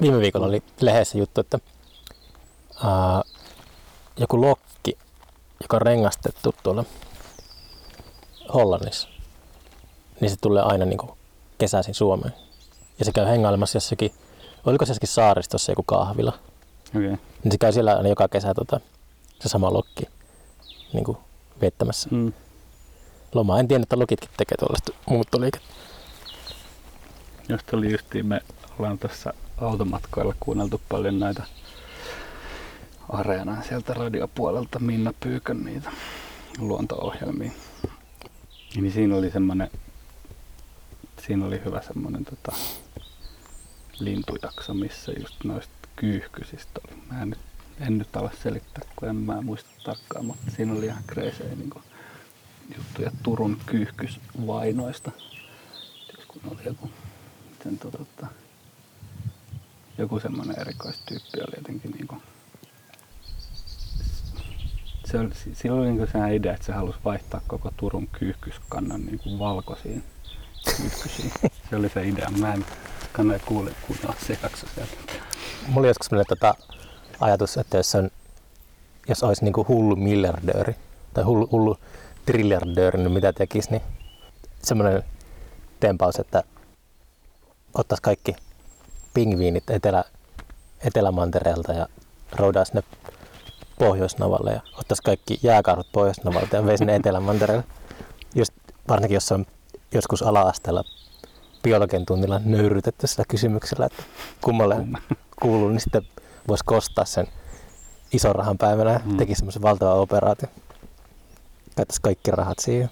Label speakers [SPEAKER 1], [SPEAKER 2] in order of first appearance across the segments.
[SPEAKER 1] viime viikolla oli lehdessä juttu, että ää, joku lokki, joka on rengastettu tuolla Hollannissa, niin se tulee aina niin kuin kesäisin Suomeen. Ja se käy hengailemassa jossakin, oliko se jossakin saaristossa joku kahvila.
[SPEAKER 2] Okei.
[SPEAKER 1] Niin se käy siellä aina joka kesä tota, se sama lokki niin kuin viettämässä
[SPEAKER 2] Mm.
[SPEAKER 1] lomaa. En tiedä, että lokitkin tekee tuollaista muuttoliikettä.
[SPEAKER 2] Josta oli justiin, me ollaan tuossa automatkoilla kuunneltu paljon näitä Areenan sieltä radiopuolelta Minna Pyykön niitä luonto-ohjelmia. Niin siinä oli semmonen, siinä oli hyvä semmonen tota, lintujakso, missä just noista kyyhkysistä oli. Mä en nyt, en nyt ala selittää, kun en mä muista tarkkaan, mutta siinä oli ihan kreisejä niin juttuja Turun kyyhkysvainoista. Kun oli joku, sen, tota, tota, joku semmoinen erikoistyyppi oli jotenkin niinku, se oli, sillä oli niinku sehän idea, että se halusi vaihtaa koko Turun kyyhkyskannan niinku valkoisiin kyyhkysiin. Se oli se idea. Mä en kannata kuule kuunnella se jakso sieltä.
[SPEAKER 1] Mulla oli joskus tota, ajatus, että jos, on, jos olisi niinku hullu miljardööri tai hullu, hullu triljardööri, niin mitä tekisi, niin semmoinen tempaus, että ottaisi kaikki pingviinit etelä, Etelämantereelta ja roudaisi ne Pohjoisnavalle ja ottaisi kaikki jääkarhut Pohjoisnavalta ja veisi ne Etelämantereelle. Just varsinkin, jos on joskus ala-asteella biologian tunnilla nöyrytetty sillä kysymyksellä, että kummalle kuuluu, niin sitten voisi kostaa sen ison rahan päivänä ja
[SPEAKER 2] Mm.
[SPEAKER 1] teki semmoisen valtavan operaation. Käyttäisi kaikki rahat siihen.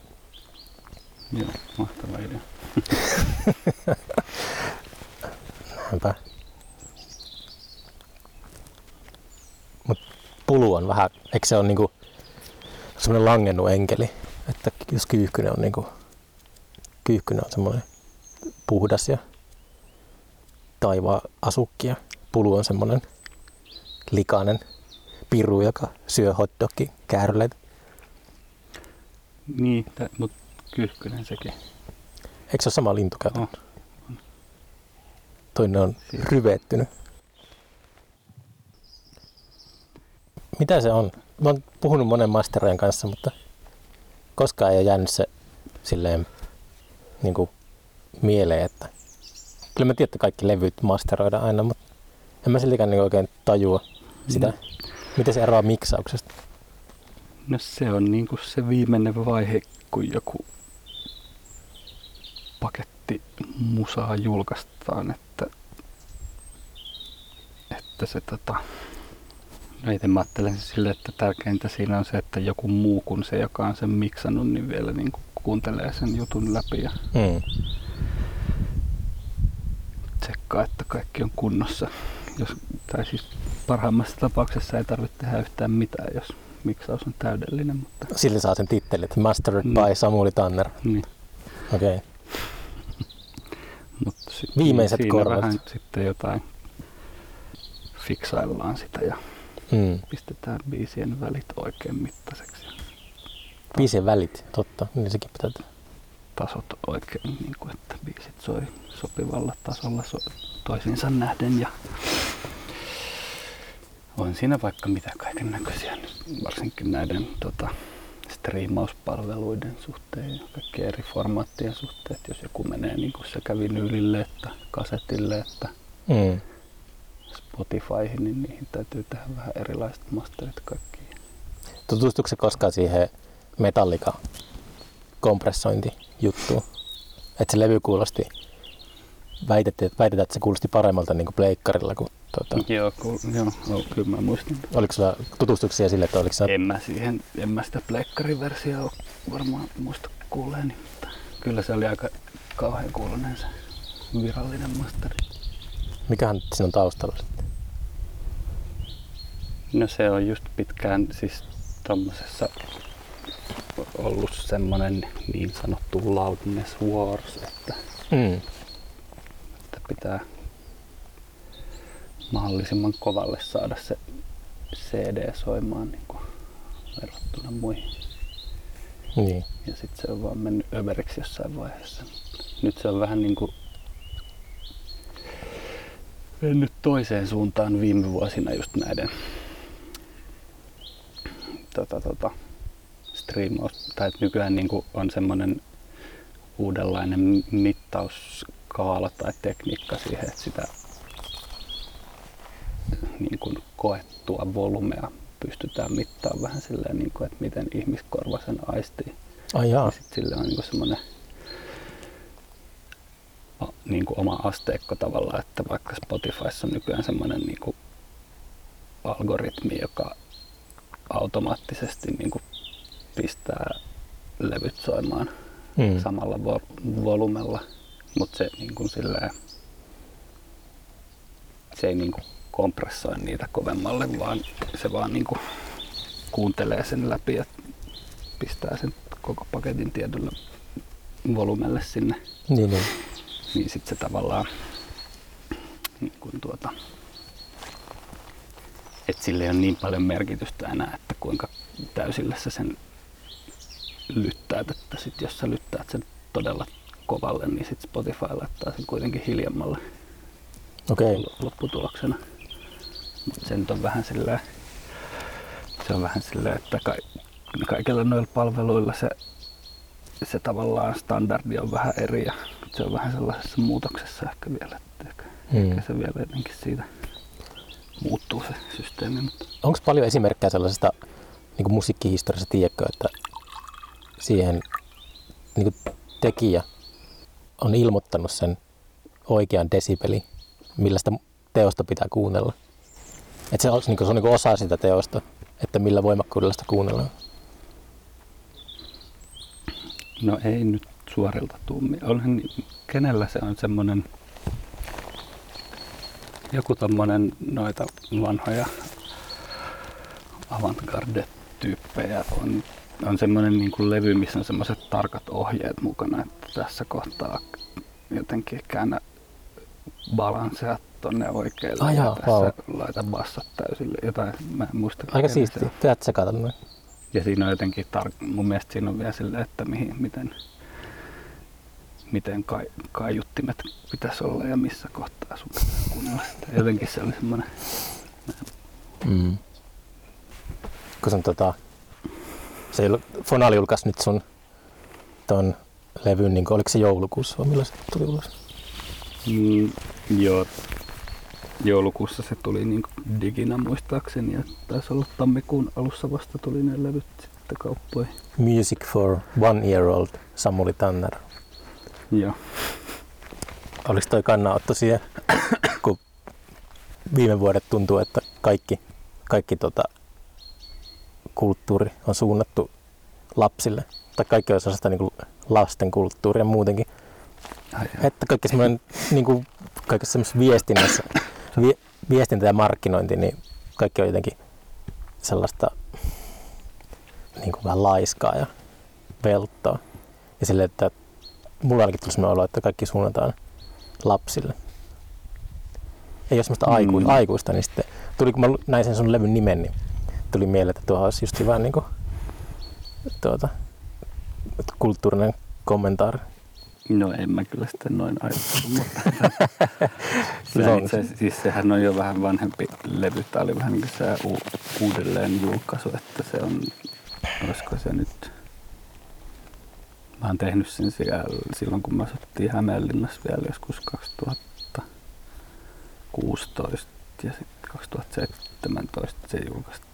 [SPEAKER 2] Joo, mahtava idea.
[SPEAKER 1] Näinpä. Mut pulu on vähän, eikö se ole niinku semmoinen langennut enkeli, että jos kyyhkynen on niinku, kyyhkynen on semmoinen puhdas ja taivaan asukki ja pulu on semmoinen likainen piru, joka syö hotdogin kääryleitä.
[SPEAKER 2] Niin, mutta kyyhkynen sekin.
[SPEAKER 1] Eikö se ole sama lintu käytä?
[SPEAKER 2] Oh.
[SPEAKER 1] Toinen on ryvettynyt. Mitä se on? Mä oon puhunut monen masterojen kanssa, mutta koskaan ei ole jäänyt se silleen niin kuin mieleen, että kyllä mä tiedän, että kaikki levyt masteroidaan aina, mutta en mä siltikään niin oikein tajua sitä.
[SPEAKER 2] Mm.
[SPEAKER 1] Miten se eroaa miksauksesta?
[SPEAKER 2] No se on niinku se viimeinen vaihe, kun joku paketti musaa julkaistaan, että, että se tota, no itse mä ajattelen sille, että tärkeintä siinä on se, että joku muu kuin se, joka on sen miksannut, niin vielä niinku kuuntelee sen jutun läpi ja
[SPEAKER 1] Mm.
[SPEAKER 2] tsekkaa, että kaikki on kunnossa. Jos, tai siis parhaimmassa tapauksessa ei tarvitse tehdä yhtään mitään, jos miksaus on täydellinen, mutta
[SPEAKER 1] Sille saa sen tittelin, että Mastered
[SPEAKER 2] Mm.
[SPEAKER 1] by Samuli Tanner.
[SPEAKER 2] niin.
[SPEAKER 1] Okei. Okay.
[SPEAKER 2] Mutta sit,
[SPEAKER 1] Viimeiset
[SPEAKER 2] siinä
[SPEAKER 1] korvat.
[SPEAKER 2] vähän sitten jotain fiksaillaan sitä ja
[SPEAKER 1] Mm.
[SPEAKER 2] pistetään biisien välit oikein mittaiseksi
[SPEAKER 1] Biisien välit, totta. Niin sekin pitää tehdä.
[SPEAKER 2] tasot oikein, niin kuin, että biisit soi sopivalla tasolla so, toisiinsa nähden ja on siinä vaikka mitä kaiken näköisiä, varsinkin näiden tota, striimauspalveluiden suhteen ja kaikkien eri formaattien suhteen, että jos joku menee niin kuin sekä vinylille että kasetille että
[SPEAKER 1] Mm.
[SPEAKER 2] Spotifyhin, niin niihin täytyy tehdä vähän erilaiset masterit kaikkiin.
[SPEAKER 1] Tutustuiko se koskaan siihen Metallica kompressointijuttuun? Että se levy kuulosti, väitettiin, että, väitetään, että se kuulosti paremmalta niin kuin pleikkarilla kuin tuota,
[SPEAKER 2] Joo, cool. joo, joo, kyllä mä muistan.
[SPEAKER 1] Oliko sulla tutustuksia sille, että oliko se...
[SPEAKER 2] En mä siihen, en mä sitä pleikkariversiota ole varmaan muista kuulleeni, mutta kyllä se oli aika kauhean kuulonen se virallinen masteri.
[SPEAKER 1] Mikähän siinä on taustalla sitten?
[SPEAKER 2] No se on just pitkään siis tommosessa ollut semmonen niin sanottu loudness wars, että,
[SPEAKER 1] Mm.
[SPEAKER 2] Pitää mahdollisimman kovalle saada se CD soimaan niin kuin verrattuna muihin.
[SPEAKER 1] Niin.
[SPEAKER 2] Ja sitten se on vaan mennyt överiksi jossain vaiheessa. Nyt se on vähän niin kuin mennyt toiseen suuntaan viime vuosina just näiden tota, tota, striimaus, tai nykyään niin kuin on semmoinen uudenlainen mittauskaala tai tekniikka siihen, että sitä niin kuin koettua volumea pystytään mittaamaan vähän silleen, niin kuin, että miten ihmiskorva sen aistii.
[SPEAKER 1] Ai jaa.
[SPEAKER 2] Ja sitten sillä on niin semmoinen niin kuin oma asteikko tavallaan, että vaikka Spotifyssa on nykyään semmoinen niin kuin algoritmi, joka automaattisesti niin kuin pistää levyt soimaan
[SPEAKER 1] Mm.
[SPEAKER 2] samalla vo- volumella, mutta se niin kuin silleen, se ei niin kuin kompressoi niitä kovemmalle, vaan se vaan niin kuin kuuntelee sen läpi ja pistää sen koko paketin tietyllä volumelle sinne,
[SPEAKER 1] Niin, niin.
[SPEAKER 2] niin sitten se tavallaan niin kuin tuota, että sillä ei ole niin paljon merkitystä enää, että kuinka täysillä sä sen lyttäät, että sit jos sä lyttäät sen todella kovalle, niin sit Spotify laittaa sen kuitenkin hiljemmalle okay. lopputuloksena. Mutta se nyt on vähän silleen, se on vähän silleen, että ka- kaikilla noilla palveluilla se, se tavallaan standardi on vähän eri ja se on vähän sellaisessa muutoksessa ehkä vielä, että ehkä,
[SPEAKER 1] Mm.
[SPEAKER 2] ehkä se vielä jotenkin siitä muuttuu se systeemi,
[SPEAKER 1] Onko paljon esimerkkejä sellaisesta niin musiikkihistoriassa, tiedätkö, että siihen niin tekijä on ilmoittanut sen oikean desibeli, millä sitä teosta pitää kuunnella? Että se, on, niin se on niin osa sitä teosta, että millä voimakkuudella sitä kuunnellaan.
[SPEAKER 2] No ei nyt suorilta tummi. Onhan, kenellä se on semmoinen joku tommonen noita vanhoja avantgarde-tyyppejä on, on semmoinen niin kuin levy, missä on semmoiset tarkat ohjeet mukana, että tässä kohtaa jotenkin käännä balansseja tonne oikealle ja
[SPEAKER 1] jaa,
[SPEAKER 2] tässä
[SPEAKER 1] vau.
[SPEAKER 2] laita bassat täysille. Jotain, mä en muista.
[SPEAKER 1] Aika
[SPEAKER 2] kenen se
[SPEAKER 1] siisti.
[SPEAKER 2] on.
[SPEAKER 1] Pitää tsekata noin.
[SPEAKER 2] Ja siinä on jotenkin, tar- mun mielestä siinä on vielä silleen, että mihin, miten, miten kai, kaiuttimet pitäisi olla ja missä kohtaa sun pitää kuunnella sitä. Jotenkin se oli semmoinen,
[SPEAKER 1] Mm. Kun se on tota, se Fonali julkaisi nyt sun ton levyn, niin oliko se joulukuussa vai milloin se tuli ulos?
[SPEAKER 2] mm, joo, joulukuussa se tuli niin diginä muistaakseni ja taisi olla tammikuun alussa vasta tuli ne levyt sitten kauppoihin.
[SPEAKER 1] Music for One Year Old, Samuli Tanner.
[SPEAKER 2] Joo.
[SPEAKER 1] Oliko toi kannanotto siihen, kun viime vuodet tuntuu, että kaikki, kaikki tota, kulttuuri on suunnattu lapsille. Tai kaikki on sellaista niin lasten kulttuuria muutenkin.
[SPEAKER 2] Ai.
[SPEAKER 1] Että kaikki semmoinen niin kuin, kaikessa semmoisessa viestinnässä, vi, viestintä ja markkinointi, niin kaikki on jotenkin sellaista niin kuin vähän laiskaa ja velttoa. Ja sille, että mulla ainakin tuli semmoinen olo, että kaikki suunnataan lapsille. Ei ole semmoista
[SPEAKER 2] Mm.
[SPEAKER 1] aiku, aikuista, niin sitten tuli, kun mä näin sen sun levyn nimen, niin tuli mieleen, että tuohon olisi just hyvä niin kuin, tuota, kulttuurinen kommentaari.
[SPEAKER 2] No en mä kyllä sitten noin ajatellut, mutta
[SPEAKER 1] Se
[SPEAKER 2] se itse, siis sehän on jo vähän vanhempi levy. Tämä oli vähän niin kuin se u- uudelleen julkaisu, että se on, olisiko se nyt, mä oon tehnyt sen siellä, silloin kun me asuttiin Hämeenlinnassa vielä joskus 2016 ja sitten 2017 se julkaistiin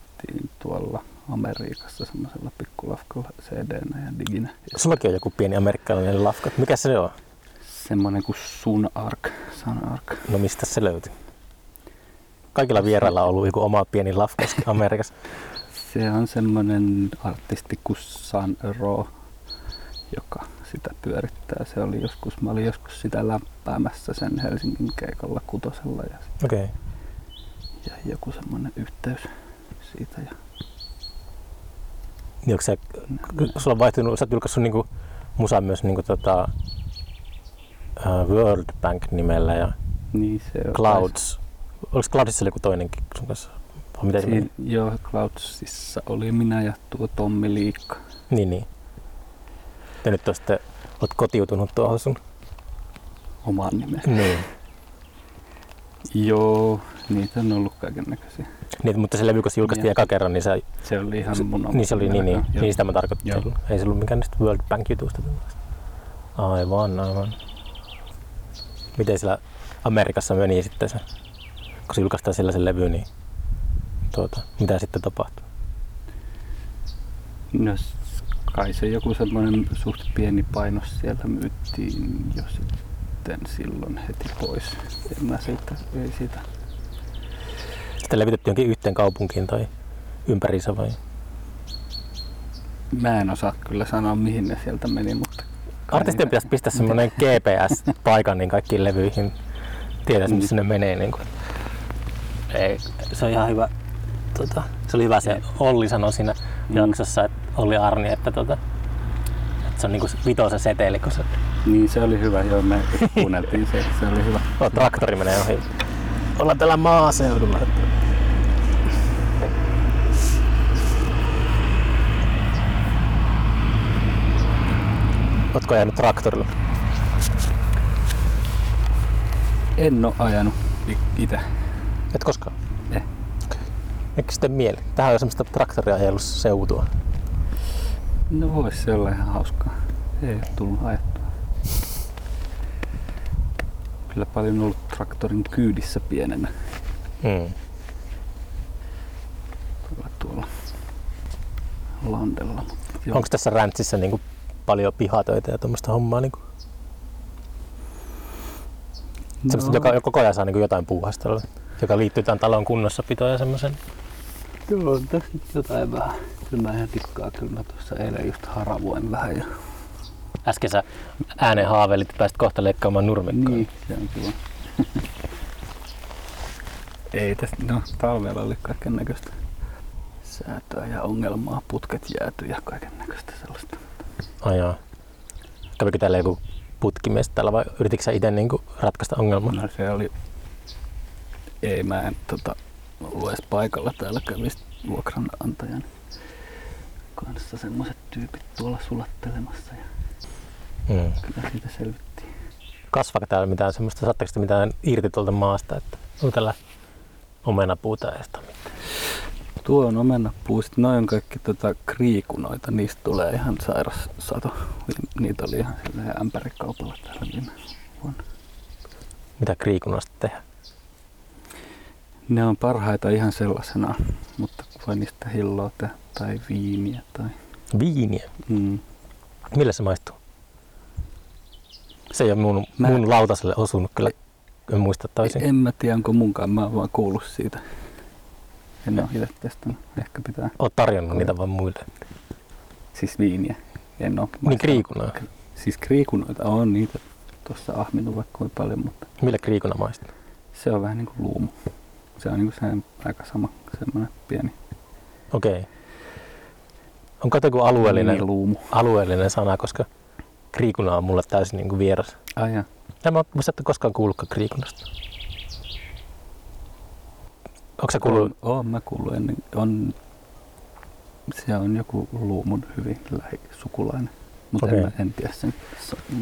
[SPEAKER 2] tuolla Amerikassa semmoisella pikkulafkalla CD-nä ja diginä.
[SPEAKER 1] Sullakin on joku pieni amerikkalainen lafka. Mikä se on?
[SPEAKER 2] Semmoinen kuin Sun Ark, Sun Ark.
[SPEAKER 1] No mistä se löytyi? Kaikilla vierailla on ollut joku oma pieni lafka Amerikassa.
[SPEAKER 2] Se on semmoinen artisti kuin San Ro, joka sitä pyörittää. Se oli joskus, mä olin joskus sitä läppäämässä sen Helsingin keikalla kutosella ja,
[SPEAKER 1] Okei. Okay.
[SPEAKER 2] ja joku semmoinen yhteys siitä. Ja,
[SPEAKER 1] Niin onko kun sulla on vaihtunut, sä oot julkaissut niinku musaa myös niinku tota, uh, World Bank nimellä ja
[SPEAKER 2] niin se on
[SPEAKER 1] Clouds. Oliko Cloudsissa joku toinenkin sun kanssa? Vai?
[SPEAKER 2] Siin, joo, Cloudsissa oli minä ja tuo Tommi Liikka.
[SPEAKER 1] Niin, niin. Ja nyt on sitten, oot kotiutunut tuohon sun.
[SPEAKER 2] Omaan nimeen.
[SPEAKER 1] Niin.
[SPEAKER 2] Joo, niitä on ollut kaiken näköisiä.
[SPEAKER 1] Niin, mutta se levy, kun se julkaistiin eka kerran, niin se,
[SPEAKER 2] Se oli ihan
[SPEAKER 1] se
[SPEAKER 2] mun
[SPEAKER 1] niin se oli niin, niin, niin sitä mä tarkoitin.
[SPEAKER 2] Joo.
[SPEAKER 1] Ei se ollut mikään niistä World Bank-jutuista. tällaista. Aivan, aivan. Miten siellä Amerikassa meni sitten se, kun se julkaistaan siellä se levy, niin tuota, mitä sitten tapahtui?
[SPEAKER 2] No kai se joku semmoinen suht pieni painos sieltä myyttiin jo sitten silloin heti pois. En mä siitä, ei siitä.
[SPEAKER 1] Sitten levitettiin jonkin yhteen kaupunkiin tai ympäriinsä vai?
[SPEAKER 2] Mä en osaa kyllä sanoa mihin ne sieltä meni, mutta...
[SPEAKER 1] Artistien pitäisi pistää semmoinen GPS-paikan niin kaikkiin levyihin. Tietäisi, missä ne menee. Niin kuin. Ei, se on ihan hyvä. Tota, se oli hyvä se Olli sanoi siinä
[SPEAKER 2] Mm.
[SPEAKER 1] jaksossa, että Olli Arni, että, tota, että se on niinku se vitosen seteli, kun se
[SPEAKER 2] Niin se oli hyvä, joo me kuunneltiin se, se oli hyvä.
[SPEAKER 1] oh, traktori menee ohi. Ollaan täällä maaseudulla. Että... Ootko ajanut traktorilla?
[SPEAKER 2] En oo ajanut itse.
[SPEAKER 1] Et koskaan?
[SPEAKER 2] Eh.
[SPEAKER 1] Eikö sitten mieli? Tähän on semmoista traktoriajelusseutua.
[SPEAKER 2] No vois se olla ihan hauskaa. Ei oo tullut ajettua. Kyllä paljon ollut traktorin kyydissä pienenä
[SPEAKER 1] Mm.
[SPEAKER 2] tuolla, tuolla landella.
[SPEAKER 1] Onko tässä räntsissä niinku paljon pihatöitä ja tuommoista hommaa? Niinku? Semmoista, joka koko ajan saa niinku jotain puuhastella, joka liittyy tämän talon kunnossapitoon ja semmoisen.
[SPEAKER 2] Joo, on tässä nyt jotain vähän. Kyllä mä ihan tikkaa. Kyllä mä tuossa eilen just haravoin vähän. Ja...
[SPEAKER 1] Äsken sä ääneen haaveilit, että pääsit kohta leikkaamaan nurmikkoa.
[SPEAKER 2] Niin, se on kiva. Ei tässä, no talvella oli kaiken näköistä säätöä ja ongelmaa, putket jääty ja kaiken näköistä sellaista.
[SPEAKER 1] Ai jaa. Kävikö täällä joku putkimies täällä vai yritikö sä itse niinku ratkaista ongelmaa?
[SPEAKER 2] No se oli, ei mä en tota, ollut edes paikalla täällä kävisi vuokranantajan kanssa semmoiset tyypit tuolla sulattelemassa ja
[SPEAKER 1] Mm.
[SPEAKER 2] kyllä siitä selvittiin.
[SPEAKER 1] Kasvaako täällä mitään semmoista, saatteko te mitään irti tuolta maasta, että on täällä omenapuuta sitä mitään?
[SPEAKER 2] Tuo on omenapuu, sitten noin on kaikki tota kriikunoita, niistä tulee ihan sairas sato. Niitä oli ihan silleen ämpärikaupalla täällä viime vuonna.
[SPEAKER 1] Mitä kriikunasta tehdään?
[SPEAKER 2] Ne on parhaita ihan sellaisena, mutta voi niistä hilloa tehdä tai viiniä tai...
[SPEAKER 1] Viiniä.
[SPEAKER 2] Mm.
[SPEAKER 1] Millä se maistuu? Se ei ole mun,
[SPEAKER 2] Mä-
[SPEAKER 1] mun lautaselle osunut kyllä. En muista toisin.
[SPEAKER 2] En mä tiedä, onko munkaan, mä oon vaan kuullut siitä. En ole itse testannut, ehkä pitää.
[SPEAKER 1] Oot tarjonnut niitä vaan muille.
[SPEAKER 2] Siis viiniä. En oo.
[SPEAKER 1] Niin kriikunaa.
[SPEAKER 2] Siis kriikunoita on niitä tuossa ahminut vaikka kuinka paljon, mutta
[SPEAKER 1] Millä kriikuna maistuu?
[SPEAKER 2] se on vähän niin kuin luumu. Se on niin kuin se aika sama, semmoinen pieni
[SPEAKER 1] Okei. Okay. Onko joku alueellinen,
[SPEAKER 2] Niin, luumu.
[SPEAKER 1] alueellinen sana, koska kriikuna on mulle täysin niin kuin vieras.
[SPEAKER 2] Ai ja.
[SPEAKER 1] En mä muista, että koskaan kuullutkaan kriikunasta. Onko se kuullut?
[SPEAKER 2] On, on mä kuullut ennen. On, se on joku luumun hyvin lähisukulainen. Mutta
[SPEAKER 1] Okei.
[SPEAKER 2] en, mä- en tiedä sen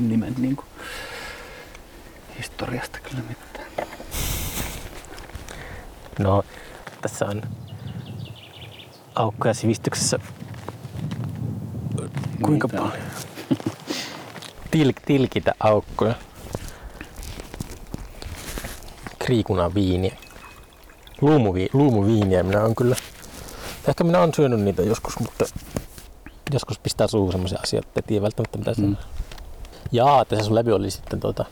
[SPEAKER 2] nimen niin kuin, historiasta kyllä mitään.
[SPEAKER 1] No, tässä on aukkoja sivistyksessä. Kuinka
[SPEAKER 2] on.
[SPEAKER 1] paljon? Til, tilkitä aukkoja. Kriikuna viiniä. Luumuvi, luumuviiniä minä on kyllä. Ehkä minä olen syönyt niitä joskus, mutta joskus pistää suuhun semmoisia asioita, että ei välttämättä mitä
[SPEAKER 2] Mm.
[SPEAKER 1] Jaa, että se sun levy oli sitten tota,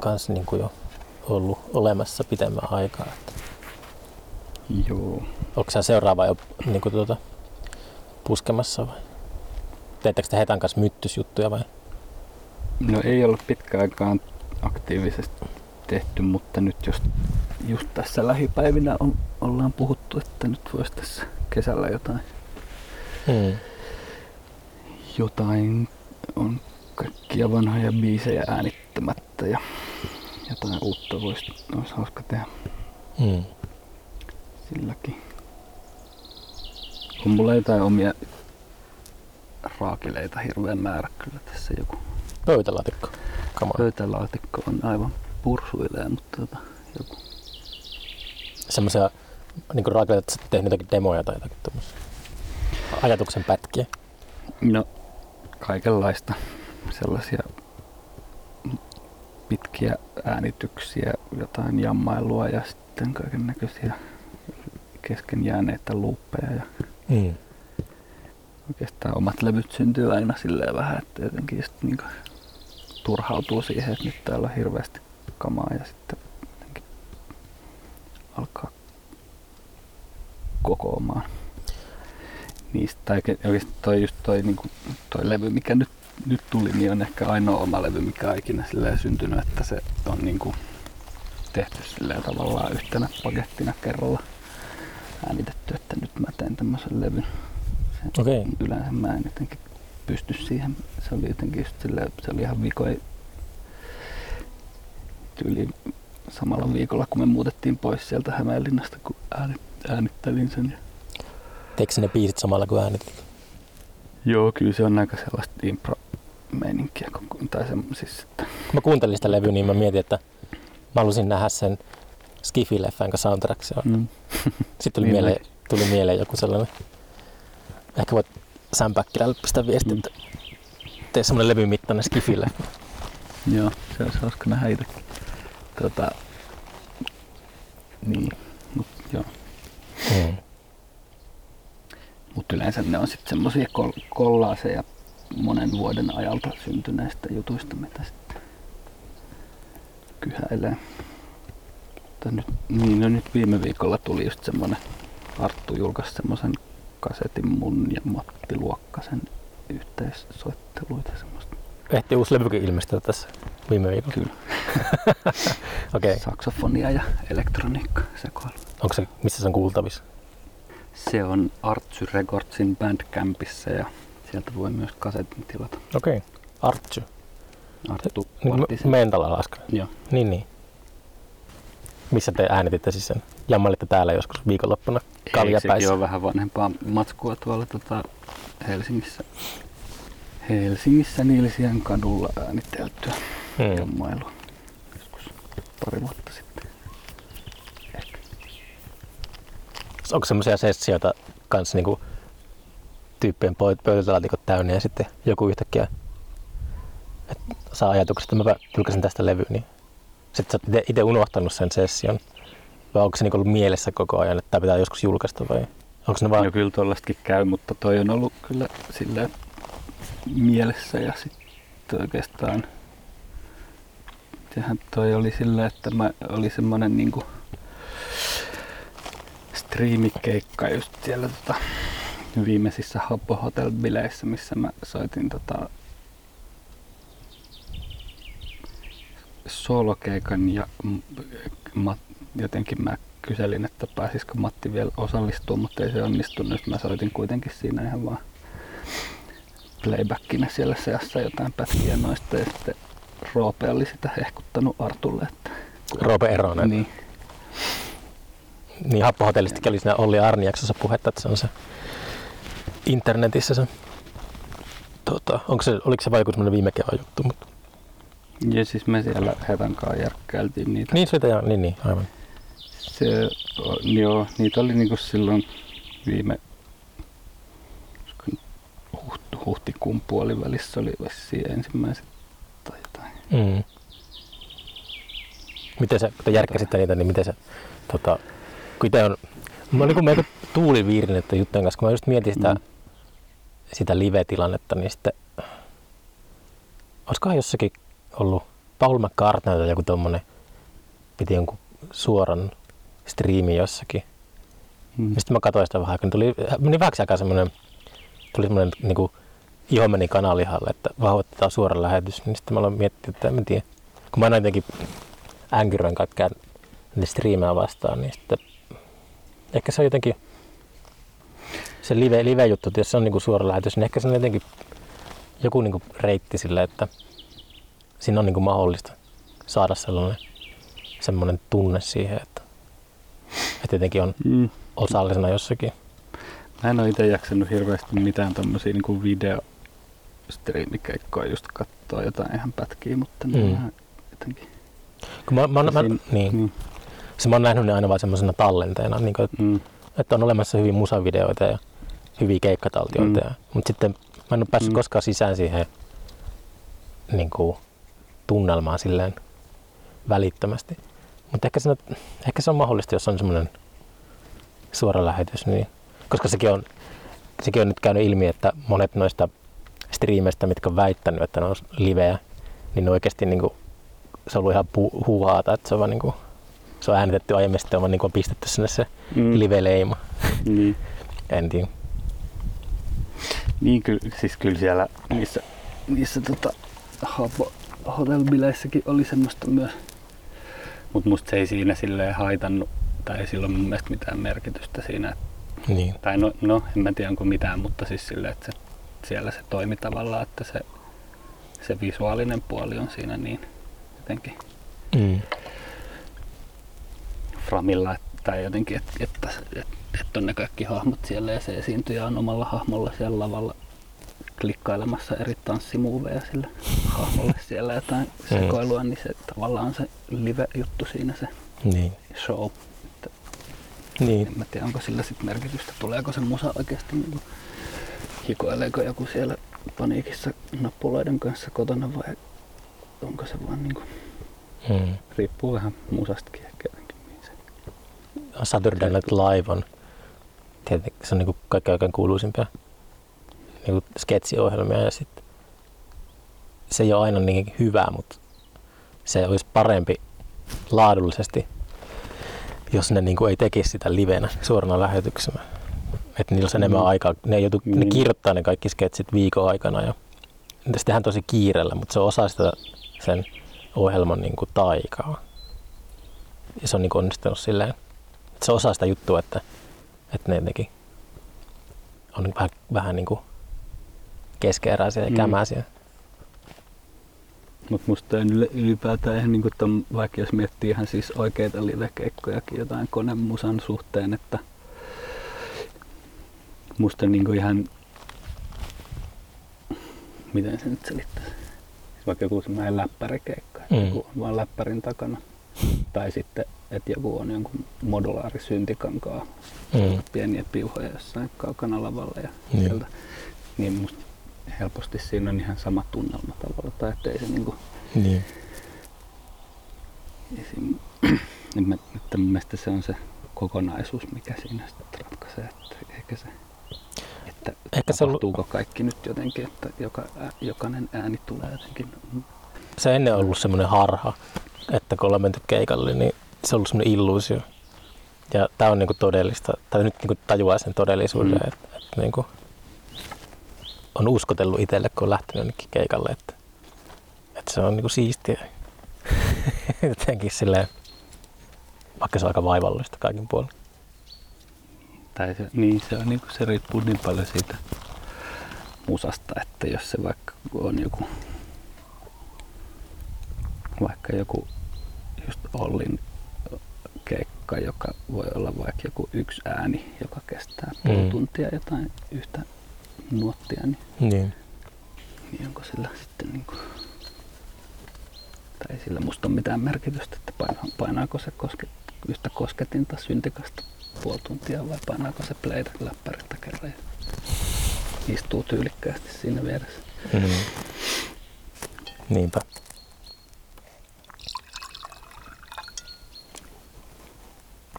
[SPEAKER 1] kans niin kuin jo ollut olemassa pitemmän aikaa. Että
[SPEAKER 2] Joo.
[SPEAKER 1] onko sä seuraava jo niin kuin tuota, puskemassa vai? Teettekö te Hetan kanssa myttysjuttuja vai?
[SPEAKER 2] No ei ole pitkään aikaan aktiivisesti tehty, mutta nyt just, just tässä lähipäivinä on, ollaan puhuttu, että nyt voisi tässä kesällä jotain,
[SPEAKER 1] Hmm.
[SPEAKER 2] jotain on kaikkia vanhoja biisejä äänittämättä ja jotain uutta voisi, olisi hauska tehdä
[SPEAKER 1] Hmm.
[SPEAKER 2] silläkin. On mulla jotain omia raakileita hirveän määrä kyllä tässä joku
[SPEAKER 1] Pöytälaatikko. Come on.
[SPEAKER 2] pöytälaatikko on aivan pursuilee, mutta tota, joku.
[SPEAKER 1] Semmoisia niin rakenteita, että sä oot tehnyt jotakin demoja tai jotakin tuommoisia ajatuksen pätkiä.
[SPEAKER 2] No, kaikenlaista sellaisia pitkiä äänityksiä, jotain jammailua ja sitten kaiken näköisiä kesken jääneitä luuppeja. Ja
[SPEAKER 1] Mm.
[SPEAKER 2] oikeastaan omat levyt syntyy aina silleen vähän, että jotenkin just niin turhautuu siihen, että nyt täällä on hirveästi kamaa ja sitten alkaa kokoamaan niistä. Tai oike- oikeastaan toi, just toi, niin kuin, toi levy, mikä nyt, nyt tuli, niin on ehkä ainoa oma levy, mikä on ikinä silleen syntynyt, että se on niin kuin tehty silleen tavallaan yhtenä pakettina kerralla äänitetty, että nyt mä teen tämmöisen levyn.
[SPEAKER 1] Okei.
[SPEAKER 2] Yleensä mä en jotenkin pysty siihen. Se oli jotenkin just silleen, se oli ihan vikoi tyyli samalla viikolla, kun me muutettiin pois sieltä Hämeenlinnasta, kun äänit, äänittelin sen. Ja
[SPEAKER 1] Teekö ne biisit samalla kuin äänitit?
[SPEAKER 2] Joo, kyllä se on aika sellaista impro-meininkiä. koko- Tai se, siis, että,
[SPEAKER 1] Kun mä kuuntelin sitä levyä, niin mä mietin, että mä halusin nähdä sen Skifi-leffan kanssa soundtrack. Se on.
[SPEAKER 2] mm.
[SPEAKER 1] Sitten tuli,
[SPEAKER 2] Niin
[SPEAKER 1] mieleen, tuli mieleen joku sellainen. Ehkä voit Sam Päkkilälle pistää viesti,
[SPEAKER 2] Mm.
[SPEAKER 1] että tee semmoinen levyn mittainen Skifille.
[SPEAKER 2] Joo, se olisi hauska nähdä itsekin. Tota, niin, mut, joo.
[SPEAKER 1] Mm.
[SPEAKER 2] Mutta yleensä ne on sitten semmoisia kol- kollaaseja monen vuoden ajalta syntyneistä jutuista, mitä sitten kyhäilee. Mutta nyt, niin, no nyt viime viikolla tuli just semmonen, Arttu julkaisi semmoisen kasetin mun ja Matti Luokkasen yhteissoitteluita semmoista.
[SPEAKER 1] Ehti uusi levykin ilmestyä tässä viime viikolla.
[SPEAKER 2] Kyllä.
[SPEAKER 1] Okay.
[SPEAKER 2] saksofonia ja elektroniikka sekoilu.
[SPEAKER 1] Onko se, missä se on kuultavissa?
[SPEAKER 2] Se on Artsy Recordsin Bandcampissa ja sieltä voi myös kasetin tilata.
[SPEAKER 1] Okei. Okay. Artsu.
[SPEAKER 2] Arttu
[SPEAKER 1] kuin Mentala laska.
[SPEAKER 2] Joo.
[SPEAKER 1] Niin, niin. Missä te äänititte siis sen? Jammalitte täällä joskus viikonloppuna kaljapäissä.
[SPEAKER 2] sekin on vähän vanhempaa matskua tuolla tota, Helsingissä. Helsingissä Nilsiän kadulla ääniteltyä
[SPEAKER 1] Hmm.
[SPEAKER 2] jammailua. Pari vuotta sitten. Ehkä.
[SPEAKER 1] Onko semmoisia sessioita kanssa niinku tyyppien pö- pöytälaatikot täynnä ja sitten joku yhtäkkiä et saa ajatuksen, että mä julkaisin tästä levyä, niin sitten sä oot itse unohtanut sen session. Vai onko se niinku ollut mielessä koko ajan, että tämä pitää joskus julkaista vai onko ne vaan...
[SPEAKER 2] No kyllä tuollaistakin käy, mutta toi on ollut kyllä sillä mielessä ja sitten oikeastaan Sehän toi oli sillä, että mä oli semmonen niinku striimikeikka just siellä tota, viimeisissä Habbo Hotel-bileissä, missä mä soitin tota solokeikan ja m- ma, jotenkin mä kyselin, että pääsisikö Matti vielä osallistua, mutta ei se onnistunut. Mä soitin kuitenkin siinä ihan vaan playbackinä siellä seassa jotain pätkiä noista ja sitten Roope oli sitä hehkuttanut Artulle. Että,
[SPEAKER 1] Roope Eronen. Niin,
[SPEAKER 2] niin,
[SPEAKER 1] Happohotellistakin oli siinä Olli Arni jaksossa puhetta, että se on se internetissä se. Tota, onko se, oliko se vai joku viime kevään juttu? Mutta...
[SPEAKER 2] ja siis me siellä Hetan kanssa järkkäiltiin niitä.
[SPEAKER 1] Niin, siitä ja, niin, niin, aivan.
[SPEAKER 2] Se, joo, niitä oli niinku silloin viime huhtikuun puolivälissä oli vissiin ensimmäiset.
[SPEAKER 1] Mm. Miten se, kun te järkkäsitte niitä, niin miten se, tota, kun itse on, mä olin kuin melko tuuliviirin, että juttujen kanssa, kun mä just mietin sitä,
[SPEAKER 2] Mm.
[SPEAKER 1] sitä live-tilannetta, niin sitten, olisikohan jossakin ollut Paul McCartney tai joku tommonen, piti jonkun suoran striimin jossakin.
[SPEAKER 2] Mm.
[SPEAKER 1] Sitten mä katsoin sitä vähän, kun tuli, meni vähäksi aikaa semmoinen, tuli semmoinen niin kuin, iho meni kanalihalle, että vauhoitetaan suora lähetys, niin sitten mä aloin miettiä, että en mä tiedä. Kun mä aina jotenkin änkyröin kaikkea ne striimejä vastaan, niin sitten ehkä se on jotenkin se live, live-juttu, että jos se on niin kuin suora lähetys, niin ehkä se on jotenkin joku niin kuin reitti sille, että siinä on niin kuin mahdollista saada sellainen semmoinen tunne siihen, että, että jotenkin on
[SPEAKER 2] Mm.
[SPEAKER 1] osallisena jossakin.
[SPEAKER 2] Mä en ole itse jaksanut hirveästi mitään tommosia niinku video striimikeikkoja just katsoa jotain ihan pätkiä, mutta
[SPEAKER 1] Mm.
[SPEAKER 2] jotenkin
[SPEAKER 1] Kun mä, mä, mä,
[SPEAKER 2] Siinä-
[SPEAKER 1] niin.
[SPEAKER 2] niin.
[SPEAKER 1] Se mä oon nähnyt ne aina vaan semmoisena tallenteena, niin kuin,
[SPEAKER 2] Mm.
[SPEAKER 1] että on olemassa hyviä musavideoita ja hyviä keikkataltioita.
[SPEAKER 2] Mm.
[SPEAKER 1] Mm. Mutta sitten mä en ole päässyt
[SPEAKER 2] Mm.
[SPEAKER 1] mm. koskaan sisään siihen niin kuin, tunnelmaan silleen välittömästi. Mutta ehkä, siinä- ehkä se on mahdollista, jos on semmoinen suora lähetys. Niin, koska sekin on, sekin on nyt käynyt ilmi, että monet noista striimeistä, mitkä on väittänyt, että ne on livejä, niin ne oikeasti niin kuin, se on ollut ihan pu- huuhaata, että se on vaan niin kuin, se on äänitetty aiemmin, sitten on vaan niin kuin pistetty sinne se
[SPEAKER 2] Mm.
[SPEAKER 1] live-leima.
[SPEAKER 2] Niin.
[SPEAKER 1] En tiedä.
[SPEAKER 2] Niin kyllä, siis kyllä siellä niissä, niissä tota, hopo- hotelbileissäkin oli semmoista myös. Mutta musta se ei siinä silleen haitannut, tai ei sillä ole mun mielestä mitään merkitystä siinä.
[SPEAKER 1] Niin.
[SPEAKER 2] Tai no, no en mä tiedä onko mitään, mutta siis silleen, että se, siellä se toimi tavallaan, että se, se visuaalinen puoli on siinä niin jotenkin
[SPEAKER 1] Mm.
[SPEAKER 2] framilla, että, tai jotenkin, että, että, että, että on ne kaikki hahmot siellä ja se esiintyjä on omalla hahmolla siellä lavalla klikkailemassa eri tanssimuoveja sille hahmolle siellä jotain sekoilua, niin se tavallaan se live-juttu siinä se
[SPEAKER 1] Niin.
[SPEAKER 2] show.
[SPEAKER 1] Niin.
[SPEAKER 2] En mä tiedä, onko sillä sit merkitystä, tuleeko se musa oikeasti niin hikoileeko joku siellä paniikissa nappuloiden kanssa kotona vai onko se vaan niin kuin,
[SPEAKER 1] Mm.
[SPEAKER 2] riippuu vähän musastakin ehkä jotenkin.
[SPEAKER 1] Saturday Night Live on tietenkin se on niin kaikkein oikein kuuluisimpia niin sketsiohjelmia ja sitten se ei ole aina niin hyvä, mutta se olisi parempi laadullisesti, jos ne niin ei tekisi sitä livenä suorana lähetyksenä. Että niillä olisi enemmän
[SPEAKER 2] Mm.
[SPEAKER 1] aikaa. Ne, joutu, ne
[SPEAKER 2] Niin.
[SPEAKER 1] kirjoittaa ne kaikki sketsit viikon aikana ja se tehdään tosi kiireellä, mutta se on osa sitä sen ohjelman niin kuin taikaa. Ja se on niin kuin onnistunut silleen, että se osaa sitä juttua, että, että ne jotenkin on vähän, vähän niin kuin keskeeräisiä ja
[SPEAKER 2] Mm.
[SPEAKER 1] kämäisiä.
[SPEAKER 2] Mutta musta on ylipäätään ihan niinku ton, vaikka jos miettii ihan siis oikeita livekeikkojakin jotain konemusan suhteen, että musta niinku ihan, miten se nyt selittää, vaikka joku semmoinen läppärikeikka, että
[SPEAKER 1] Mm.
[SPEAKER 2] joku on vaan läppärin takana, tai sitten, että joku on jonkun modulaarisyntikankaa,
[SPEAKER 1] Mm.
[SPEAKER 2] pieniä piuhoja jossain kaukana lavalla ja
[SPEAKER 1] Niin.
[SPEAKER 2] sieltä, niin musta helposti siinä on ihan sama tunnelma tavalla, tai ettei se niinku
[SPEAKER 1] Niin.
[SPEAKER 2] esim. mä, että mun mielestä se on se kokonaisuus, mikä siinä sitten ratkaisee, että ehkä se, että
[SPEAKER 1] Ehkä se on ollut-
[SPEAKER 2] tapahtuuko kaikki nyt jotenkin, että joka, jokainen ääni tulee jotenkin.
[SPEAKER 1] Se ennen ollut semmoinen harha, että kun ollaan menty keikalle, niin se on ollut semmoinen illuusio. Ja tämä on niinku todellista, tai nyt niinku tajuaa sen todellisuuden,
[SPEAKER 2] Mm.
[SPEAKER 1] mm. että, että niinku on uskotellut itselle, kun on lähtenyt jonnekin keikalle, että, että se on niinku siistiä. Jotenkin silleen, vaikka se on aika vaivallista kaikin puolin.
[SPEAKER 2] Tai se, niin, se, on, niin se riippuu niin paljon siitä musasta, että jos se vaikka on joku, vaikka joku just Ollin keikka, joka voi olla vaikka joku yksi ääni, joka kestää puoli
[SPEAKER 1] Mm.
[SPEAKER 2] tuntia jotain yhtä nuottia, niin,
[SPEAKER 1] Niin.
[SPEAKER 2] niin onko sillä sitten niin kuin, tai ei sillä musta ole mitään merkitystä, että paina, painaako se koske, yhtä kosketinta syntikasta puoli tuntia vai painaako se playtä läppärittä kerran ja istuu tyylikkäästi siinä vieressä.
[SPEAKER 1] Mm. Niinpä.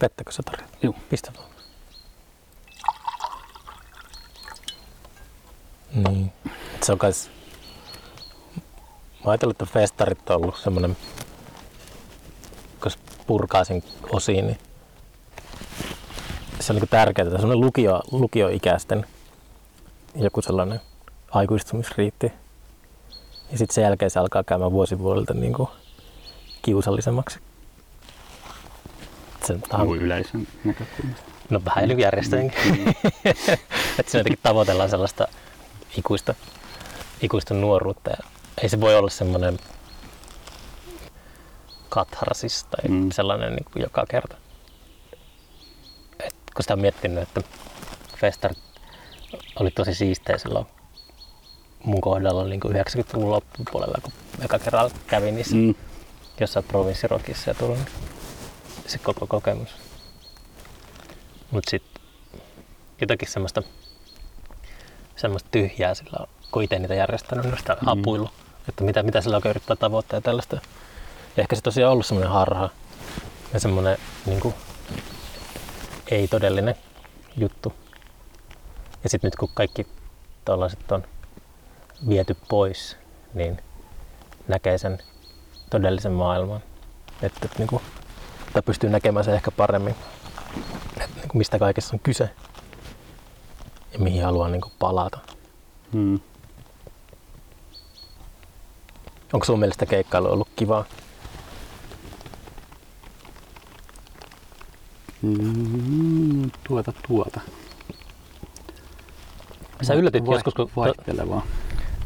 [SPEAKER 1] Pettäkö sä tarjoat?
[SPEAKER 2] Juu.
[SPEAKER 1] Pistä vaan. Niin. Et Se on kans... Mä ajattelin, että festarit on ollut semmonen... Kun se purkaa sen osiin, niin se on niinku tärkeää, että semmonen lukio, lukioikäisten joku sellainen aikuistumisriitti. Ja sitten sen jälkeen se alkaa käymään vuosi vuodelta niin kuin kiusallisemmaksi. Se,
[SPEAKER 2] Joku yleisön näkökulmasta.
[SPEAKER 1] no vähän niin järjestäjänkin.
[SPEAKER 2] Mm.
[SPEAKER 1] että siinä jotenkin tavoitellaan sellaista ikuista, ikuista nuoruutta. Ja ei se voi olla semmoinen katharsis tai
[SPEAKER 2] mm.
[SPEAKER 1] sellainen niin kuin joka kerta. Kun sitä on miettinyt, että festarit oli tosi siistejä silloin mun kohdalla niin kuin 90-luvun loppupuolella, kun eka kerralla kävin niissä.
[SPEAKER 2] Mm.
[SPEAKER 1] jossain provinssirokissa ja tullut, niin se koko kokemus. Mut sit jotakin semmoista, semmoista tyhjää sillä on, kun itse niitä järjestänyt, niin sitä
[SPEAKER 2] Mm.
[SPEAKER 1] apuillut, että mitä, mitä sillä oikein yrittää tavoittaa ja tällaista. Ja ehkä se tosiaan ollut semmoinen harha ja semmoinen niin kuin, ei todellinen juttu. Ja sitten nyt kun kaikki tällaiset on viety pois, niin näkee sen todellisen maailman. Että, että, niin kuin, tai pystyy näkemään sen ehkä paremmin, että niin kuin, mistä kaikessa on kyse ja mihin haluaa niin kuin, palata.
[SPEAKER 2] Mm.
[SPEAKER 1] Onko sun mielestä keikkailu ollut kivaa?
[SPEAKER 2] Mm, tuota tuota.
[SPEAKER 1] Sä yllätyt
[SPEAKER 2] Vai-
[SPEAKER 1] joskus, kun,
[SPEAKER 2] Vaihtelevaa.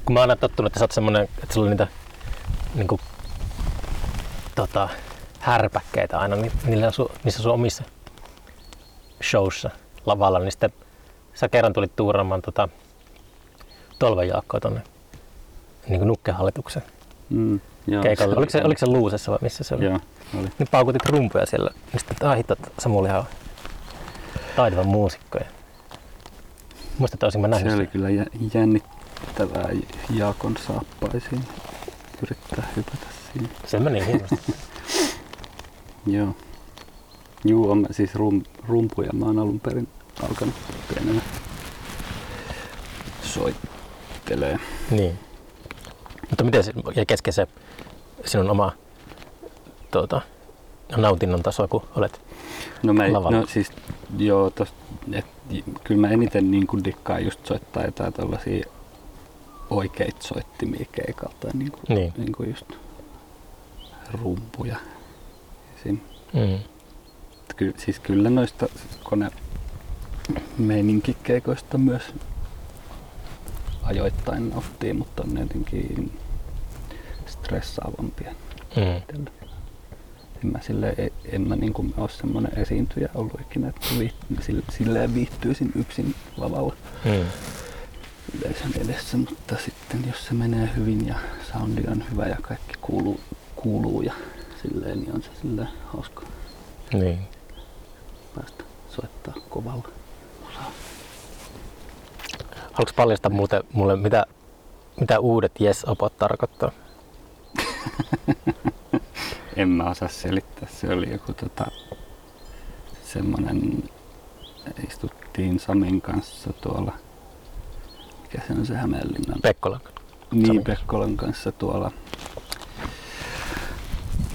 [SPEAKER 1] kun mä oon aina tottunut, että sä oot semmonen, että sulla on niitä niin kuin, tota, härpäkkeitä aina ni- niillä su, niissä sun omissa showssa lavalla, niin sitten sä kerran tulit tuuraamaan tota, Tolven Jaakkoa tonne niin nukkehallituksen
[SPEAKER 2] Mm, joo,
[SPEAKER 1] keikalle.
[SPEAKER 2] se
[SPEAKER 1] Oliko se,
[SPEAKER 2] oli-
[SPEAKER 1] oliko se Luusessa vai missä se oli?
[SPEAKER 2] Joo, oli.
[SPEAKER 1] Niin paukutit rumpuja siellä. Niin sitten, ah, hitto, Samuli ihan taitava muusikko. Muista, että olisin mä nähnyt
[SPEAKER 2] Se oli kyllä jä- jännittävää Jaakon saappaisiin yrittää hypätä siinä.
[SPEAKER 1] Se meni hienosti.
[SPEAKER 2] Joo. Juu, on siis rum, rumpuja mä oon alun perin alkanut pienenä soittelee.
[SPEAKER 1] niin. Mutta miten se, ja kesken se sinun oma tuota, nautinnon taso, kun olet
[SPEAKER 2] No, mä,
[SPEAKER 1] Lavalla.
[SPEAKER 2] no siis joo, tos, et, kyllä mä eniten niin kuin dikkaan just soittaa jotain tällaisia oikeita soittimia keikalta, niin kuin,
[SPEAKER 1] Niin.
[SPEAKER 2] niin kuin just rumpuja. Esim.
[SPEAKER 1] mm,
[SPEAKER 2] Ky, siis kyllä noista kone meininkikeikoista myös ajoittain nauttii, mutta on ne jotenkin stressaavampia
[SPEAKER 1] mm.
[SPEAKER 2] En mä, sille, en mä niin kuin ole semmoinen esiintyjä ollut ikinä, että sille, silleen viihtyisin yksin lavalla
[SPEAKER 1] mm.
[SPEAKER 2] yleisön edessä, mutta sitten jos se menee hyvin ja soundi on hyvä ja kaikki kuuluu, kuuluu ja silleen, niin on se silleen hauska
[SPEAKER 1] Niin.
[SPEAKER 2] päästä soittaa kovalla.
[SPEAKER 1] Haluatko paljastaa muuten mulle, mitä, mitä uudet yes-opot tarkoittaa?
[SPEAKER 2] En mä osaa selittää. Se oli joku tota, semmonen, istuttiin Samin kanssa tuolla, mikä se on se Hämeenlinnan,
[SPEAKER 1] Pekkola.
[SPEAKER 2] niin
[SPEAKER 1] Samin.
[SPEAKER 2] Pekkolan kanssa tuolla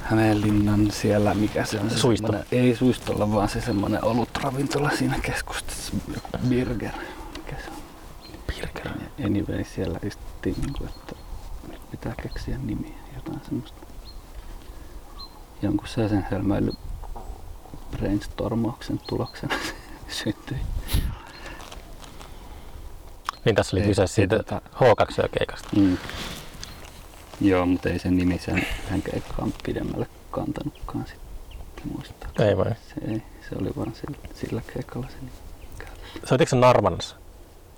[SPEAKER 2] Hämeenlinnan siellä, mikä se on se
[SPEAKER 1] Suisto.
[SPEAKER 2] ei suistolla, vaan se semmonen olutravintola siinä keskustassa, Birger, mikä se on.
[SPEAKER 1] Pirkele.
[SPEAKER 2] Anyway, siellä istuttiin, niin kuin, että pitää keksiä nimiä, jotain semmoista. Jonkun sellaisen hölmöily brainstormauksen tuloksena se syntyi.
[SPEAKER 1] Niin tässä oli
[SPEAKER 2] Ei-
[SPEAKER 1] kyse
[SPEAKER 2] ei
[SPEAKER 1] siitä
[SPEAKER 2] tota-
[SPEAKER 1] H2-keikasta.
[SPEAKER 2] Mm. Joo, mutta ei sen nimi sen yhden keikkaan pidemmälle kantanutkaan sitten muistaa.
[SPEAKER 1] Ei vai?
[SPEAKER 2] Se, ei, se oli vaan sillä, sillä keikalla se käytössä.
[SPEAKER 1] Soititko sä Narvanassa?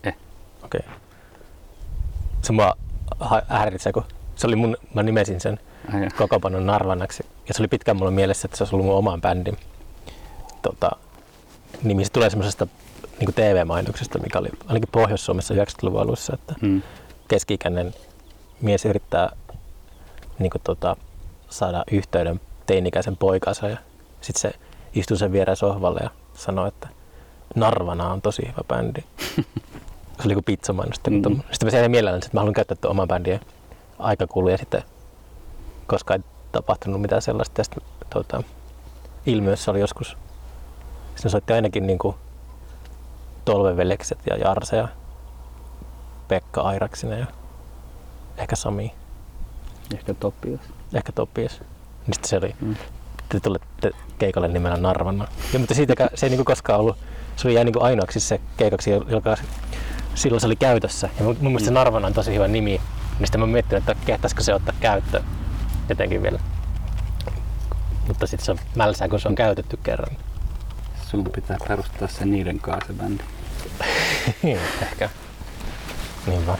[SPEAKER 2] Eh.
[SPEAKER 1] Okei. Okay. Se mua häiritsee, kun se oli mun, mä nimesin sen. kokopanon Narvanaksi. Ja se oli pitkään mulla mielessä, että se olisi ollut mun oman bändin tota, nimi. Se tulee semmoisesta niin TV-mainoksesta, mikä oli ainakin Pohjois-Suomessa 90-luvun alussa, että
[SPEAKER 2] Mm.
[SPEAKER 1] keski-ikäinen mies yrittää niin kuin, tota, saada yhteyden teini-ikäisen poikansa ja sitten se istuu sen viereen sohvalle ja sanoo, että Narvana on tosi hyvä bändi. se oli kuin pizzamainos.
[SPEAKER 2] Mhm.
[SPEAKER 1] Mm-hmm. Sitten mä siellä mielelläni, että mä haluan käyttää tuon oman bändin aikakuluja sitten, koska ei tapahtunut mitään sellaista. Ja sitten tota, ilmiössä oli joskus, siinä soitti ainakin niin kuin Tolvevelekset ja Jarse ja Pekka Airaksinen ja ehkä Sami,
[SPEAKER 2] Ehkä Topias.
[SPEAKER 1] ehkä Topias. Sitten se oli,
[SPEAKER 2] Mm.
[SPEAKER 1] te tulette keikalle nimellä Narvana. Ja, mutta siitäkään, se ei niinku koskaan ollut, se oli jäi niinku ainoaksi se keikaksi, joka silloin se oli käytössä. Ja mun, mun mielestä se
[SPEAKER 2] Mm.
[SPEAKER 1] Narvana on tosi hyvä nimi. Niin sitten mä miettinyt, että kehtäisikö se ottaa käyttöön jotenkin vielä. Mutta sitten se on mälsää, kun se on käytetty kerran.
[SPEAKER 2] Sun pitää perustaa se niiden kanssa se bändi.
[SPEAKER 1] Ehkä. Niin vaan.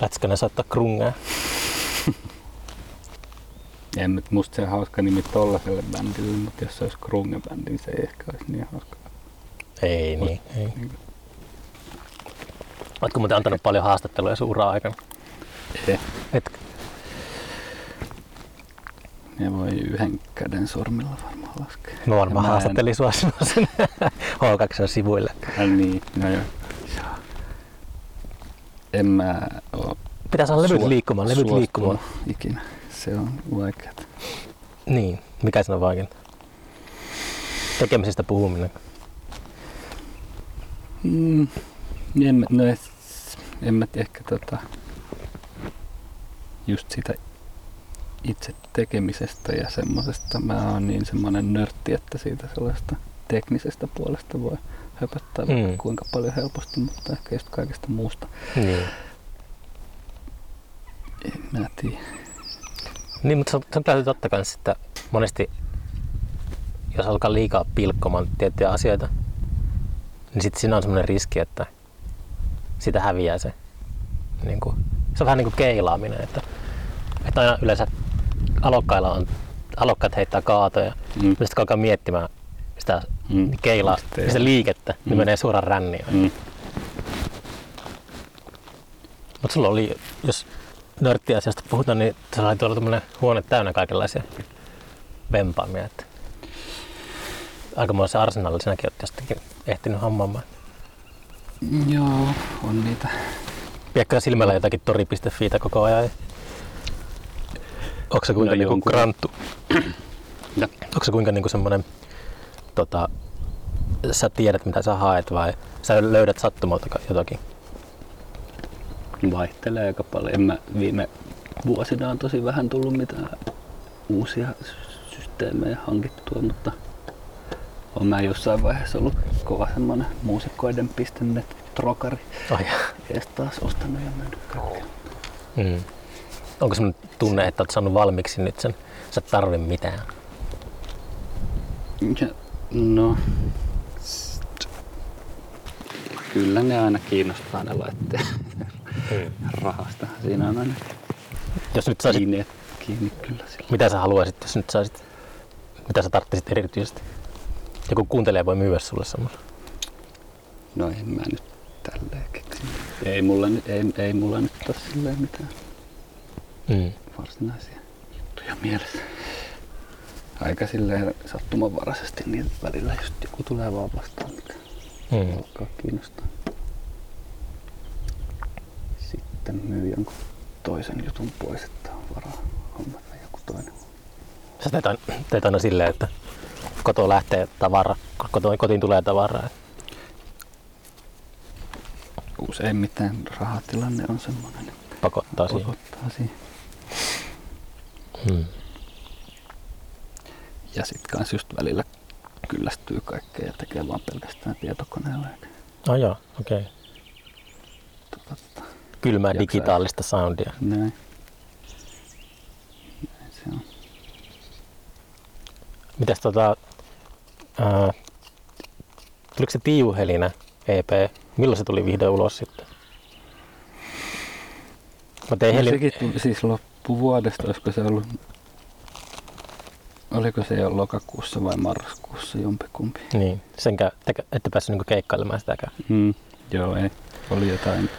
[SPEAKER 1] Lätskänä soittaa krungaa.
[SPEAKER 2] En, nyt- musta se hauska nimi tollaselle bändille, mutta jos se olisi grunge-bändi, niin se ei ehkä olisi niin hauska.
[SPEAKER 1] Ei niin, ei.
[SPEAKER 2] Niin.
[SPEAKER 1] Oletko muuten antanut paljon haastatteluja sun aikana?
[SPEAKER 2] Ei.
[SPEAKER 1] Et,
[SPEAKER 2] Ne voi yhden käden sormilla varmaan laskea.
[SPEAKER 1] mä varmaan
[SPEAKER 2] Ja mä en-
[SPEAKER 1] sua sinne H2-sivuille.
[SPEAKER 2] Ai niin, no joo. En mä oo
[SPEAKER 1] Pitää saada levyt liikkumaan, levyt liikkumaan.
[SPEAKER 2] Ikinä. Se on vaikeaa.
[SPEAKER 1] Niin, mikä siinä on vaikeinta? Tekemisestä puhuminen.
[SPEAKER 2] Mm, en, no, et- en mä ehkä tota, just sitä itse tekemisestä ja semmosesta. Mä oon niin semmonen nörtti, että siitä sellaista teknisestä puolesta voi höpöttää
[SPEAKER 1] Mm.
[SPEAKER 2] kuinka paljon helposti, mutta ehkä just kaikesta muusta.
[SPEAKER 1] Niin.
[SPEAKER 2] En mä tiedä.
[SPEAKER 1] Niin, mutta se, se täytyy totta kai että monesti, jos alkaa liikaa pilkkomaan tiettyjä asioita, niin sitten siinä on semmoinen riski, että sitä häviää se. Niin kuin, se on vähän niin kuin keilaaminen, että, että aina yleensä alokkailla on, alokkaat heittää kaatoja,
[SPEAKER 2] Mm.
[SPEAKER 1] sitten kun alkaa miettimään sitä
[SPEAKER 2] Mm.
[SPEAKER 1] keilaa, sitä liikettä, niin
[SPEAKER 2] Mm.
[SPEAKER 1] menee suoraan ränniin.
[SPEAKER 2] Mm.
[SPEAKER 1] Mutta sulla oli, jos nörttiasiasta puhutaan, niin sulla oli tuolla tämmöinen huone täynnä kaikenlaisia vempaamia. Että aikamoisen arsenaalin sinäkin olet jostakin ehtinyt hammaamaan.
[SPEAKER 2] Joo, on niitä.
[SPEAKER 1] Pidätkö silmällä jotakin tori.fi koko ajan? Onko se kuinka niinku granttu?
[SPEAKER 2] Ja.
[SPEAKER 1] Onko se kuinka niinku semmoinen, tota, sä tiedät mitä sä haet vai sä löydät sattumalta jotakin?
[SPEAKER 2] Vaihtelee aika paljon. En mä viime vuosina on tosi vähän tullut mitään uusia systeemejä hankittua, mutta on mä jossain vaiheessa ollut kova semmonen muusikkoiden.net trokari.
[SPEAKER 1] Ai.
[SPEAKER 2] Ees taas ostanut ja myynyt kaikkea.
[SPEAKER 1] Mm. Onko semmoinen tunne, että olet saanut valmiiksi nyt sen, sä et tarvi mitään?
[SPEAKER 2] Ja, no, kyllä ne aina kiinnostaa ne laitteet. Rahasta siinä on aina
[SPEAKER 1] Jos nyt saisit,
[SPEAKER 2] kiinni, kiinni kyllä sillä.
[SPEAKER 1] mitä sä haluaisit, jos nyt saisit, mitä sä tarvitsisit erityisesti? Joku kuuntelija voi myydä sulle semmoisen.
[SPEAKER 2] No en mä nyt tälleen keksi. Ei mulla, nyt- ei, ei mulla nyt ole silleen mitään
[SPEAKER 1] Mm.
[SPEAKER 2] varsinaisia juttuja mielessä. Aika silleen sattumanvaraisesti niin välillä just joku tulee vaan vastaan, mikä
[SPEAKER 1] Mm.
[SPEAKER 2] alkaa kiinnostaa. Sitten myy jonkun toisen jutun pois, että on varaa hommata joku toinen.
[SPEAKER 1] Sä teet aina, teet aina silleen, että kotoa lähtee tavara, kotiin, kotiin tulee tavaraa.
[SPEAKER 2] Useimmiten rahatilanne on semmoinen, että
[SPEAKER 1] Pakottaa siihen.
[SPEAKER 2] pakottaa siihen.
[SPEAKER 1] Mm.
[SPEAKER 2] Ja sit kans just välillä kyllästyy kaikkeen ja tekee vaan pelkästään tietokoneella.
[SPEAKER 1] Oh joo, okei. Okay.
[SPEAKER 2] tota,
[SPEAKER 1] Kylmää
[SPEAKER 2] Jaksaa.
[SPEAKER 1] digitaalista soundia.
[SPEAKER 2] näin. Näin se on.
[SPEAKER 1] Mitäs tota, ää, tuliko se Tiiuhelinä EP? Milloin se tuli vihdoin ulos sitten? Mä tein
[SPEAKER 2] No,
[SPEAKER 1] Helin...
[SPEAKER 2] sekin tuli siis loppuvuodesta, olisiko se ollut, oliko se jo lokakuussa vai marraskuussa jompikumpi.
[SPEAKER 1] Niin, senkä, te, ette päässyt niinku keikkailemaan sitäkään.
[SPEAKER 2] Mm. Joo, ei. Oli jotain,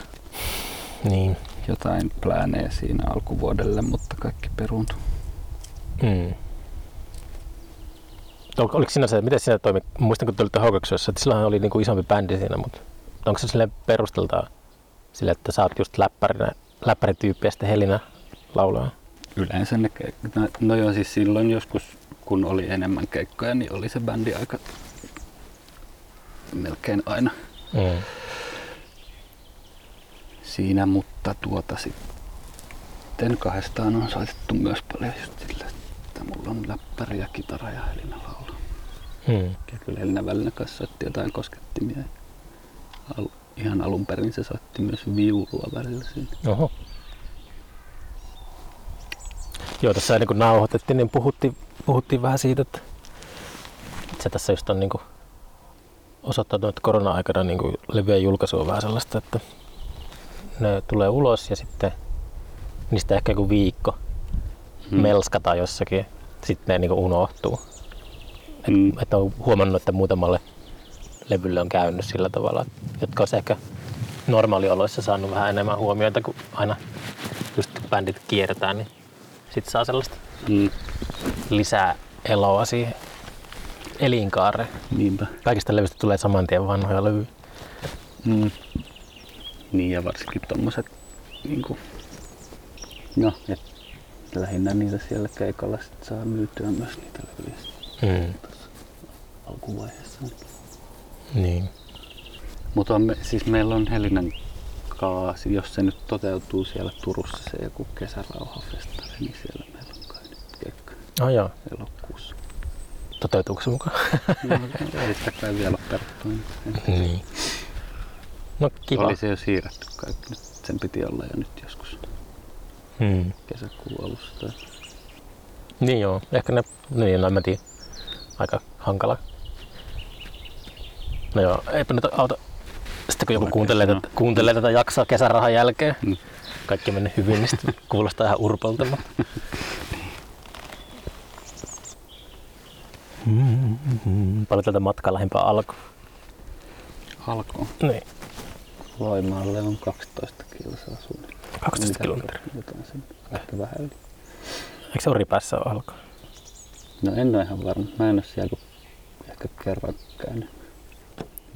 [SPEAKER 1] Niin.
[SPEAKER 2] jotain pläänejä siinä alkuvuodelle, mutta kaikki peruuntui.
[SPEAKER 1] Mm. Ol, oliko siinä se, miten siinä toimi? Muistan, kun te olitte Hokoksossa, että silloin oli niinku isompi bändi siinä, mutta onko se sille perusteltaa sille, että sä oot just läppärinä, läppärityyppi ja sitten Helina laulaa?
[SPEAKER 2] Yleensä ne keik- no, no joo, siis silloin joskus, kun oli enemmän keikkoja, niin oli se bändi aika melkein aina
[SPEAKER 1] Mm.
[SPEAKER 2] siinä, mutta tuota sitten kahdestaan on soitettu myös paljon just sillä, että mulla on läppäri ja kitara ja Helina laulaa.
[SPEAKER 1] Mm.
[SPEAKER 2] Ja kyllä Helina välillä kanssa soitti jotain koskettimia. Al- ihan alun perin se soitti myös viulua välillä siinä.
[SPEAKER 1] Oho. Joo, tässä ennen kuin nauhoitettiin, niin puhuttiin, puhuttiin vähän siitä, että se tässä just on niin kuin osoittanut, että korona-aikana niin kuin levyjen julkaisu on vähän sellaista, että ne tulee ulos ja sitten niistä ehkä joku viikko mm. melskata jossakin, sitten ne niin unohtuu.
[SPEAKER 2] Mm.
[SPEAKER 1] Että on huomannut, että muutamalle levylle on käynyt sillä tavalla, jotka olisi ehkä normaalioloissa saanut vähän enemmän huomiota, kun aina just bändit kiertää, niin sitten saa sellaista
[SPEAKER 2] Mm.
[SPEAKER 1] lisää eloa siihen elinkaareen.
[SPEAKER 2] Niinpä.
[SPEAKER 1] Kaikista levyistä tulee saman tien vanhoja levyjä.
[SPEAKER 2] Mm. Niin ja varsinkin tommoset niinku, no, et lähinnä niitä siellä keikalla sit saa myytyä myös niitä levyjä
[SPEAKER 1] Mm.
[SPEAKER 2] alkuvaiheessa.
[SPEAKER 1] Niin.
[SPEAKER 2] Mutta siis meillä on Helinan kaasi, jos se nyt toteutuu siellä Turussa se joku kesärauhafestari, niin siellä meillä on kai nyt keikka
[SPEAKER 1] Oh, joo.
[SPEAKER 2] elokuussa.
[SPEAKER 1] Toteutuuko se mukaan?
[SPEAKER 2] No, ei sitä kai vielä ole niin.
[SPEAKER 1] No kiva.
[SPEAKER 2] Oli se jo siirretty kai. Nyt sen piti olla jo nyt joskus
[SPEAKER 1] Hmm.
[SPEAKER 2] kesäkuun alussa. Tai...
[SPEAKER 1] Niin joo. Ehkä ne, niin no en mä tiedä. Aika hankala. No joo, eipä nyt auta. Sitten kun joku kuuntelee tätä, kuuntelee tätä jaksoa kesärahan jälkeen,
[SPEAKER 2] Mm.
[SPEAKER 1] kaikki mennyt hyvin, niin sitten kuulostaa ihan urpolta. Mm-hmm. Paljon tältä matkaa lähempää alku.
[SPEAKER 2] Alkoon.
[SPEAKER 1] Niin,
[SPEAKER 2] Loimaalle on 12 kilsaa suunnilleen.
[SPEAKER 1] 12
[SPEAKER 2] Mitä-
[SPEAKER 1] kilometriä.
[SPEAKER 2] Jotain sen, ehkä vähän yli.
[SPEAKER 1] Eikö se Oripäässä ole alku?
[SPEAKER 2] No en ole ihan varma. Mä en ole siellä kuin ehkä kerran käynyt.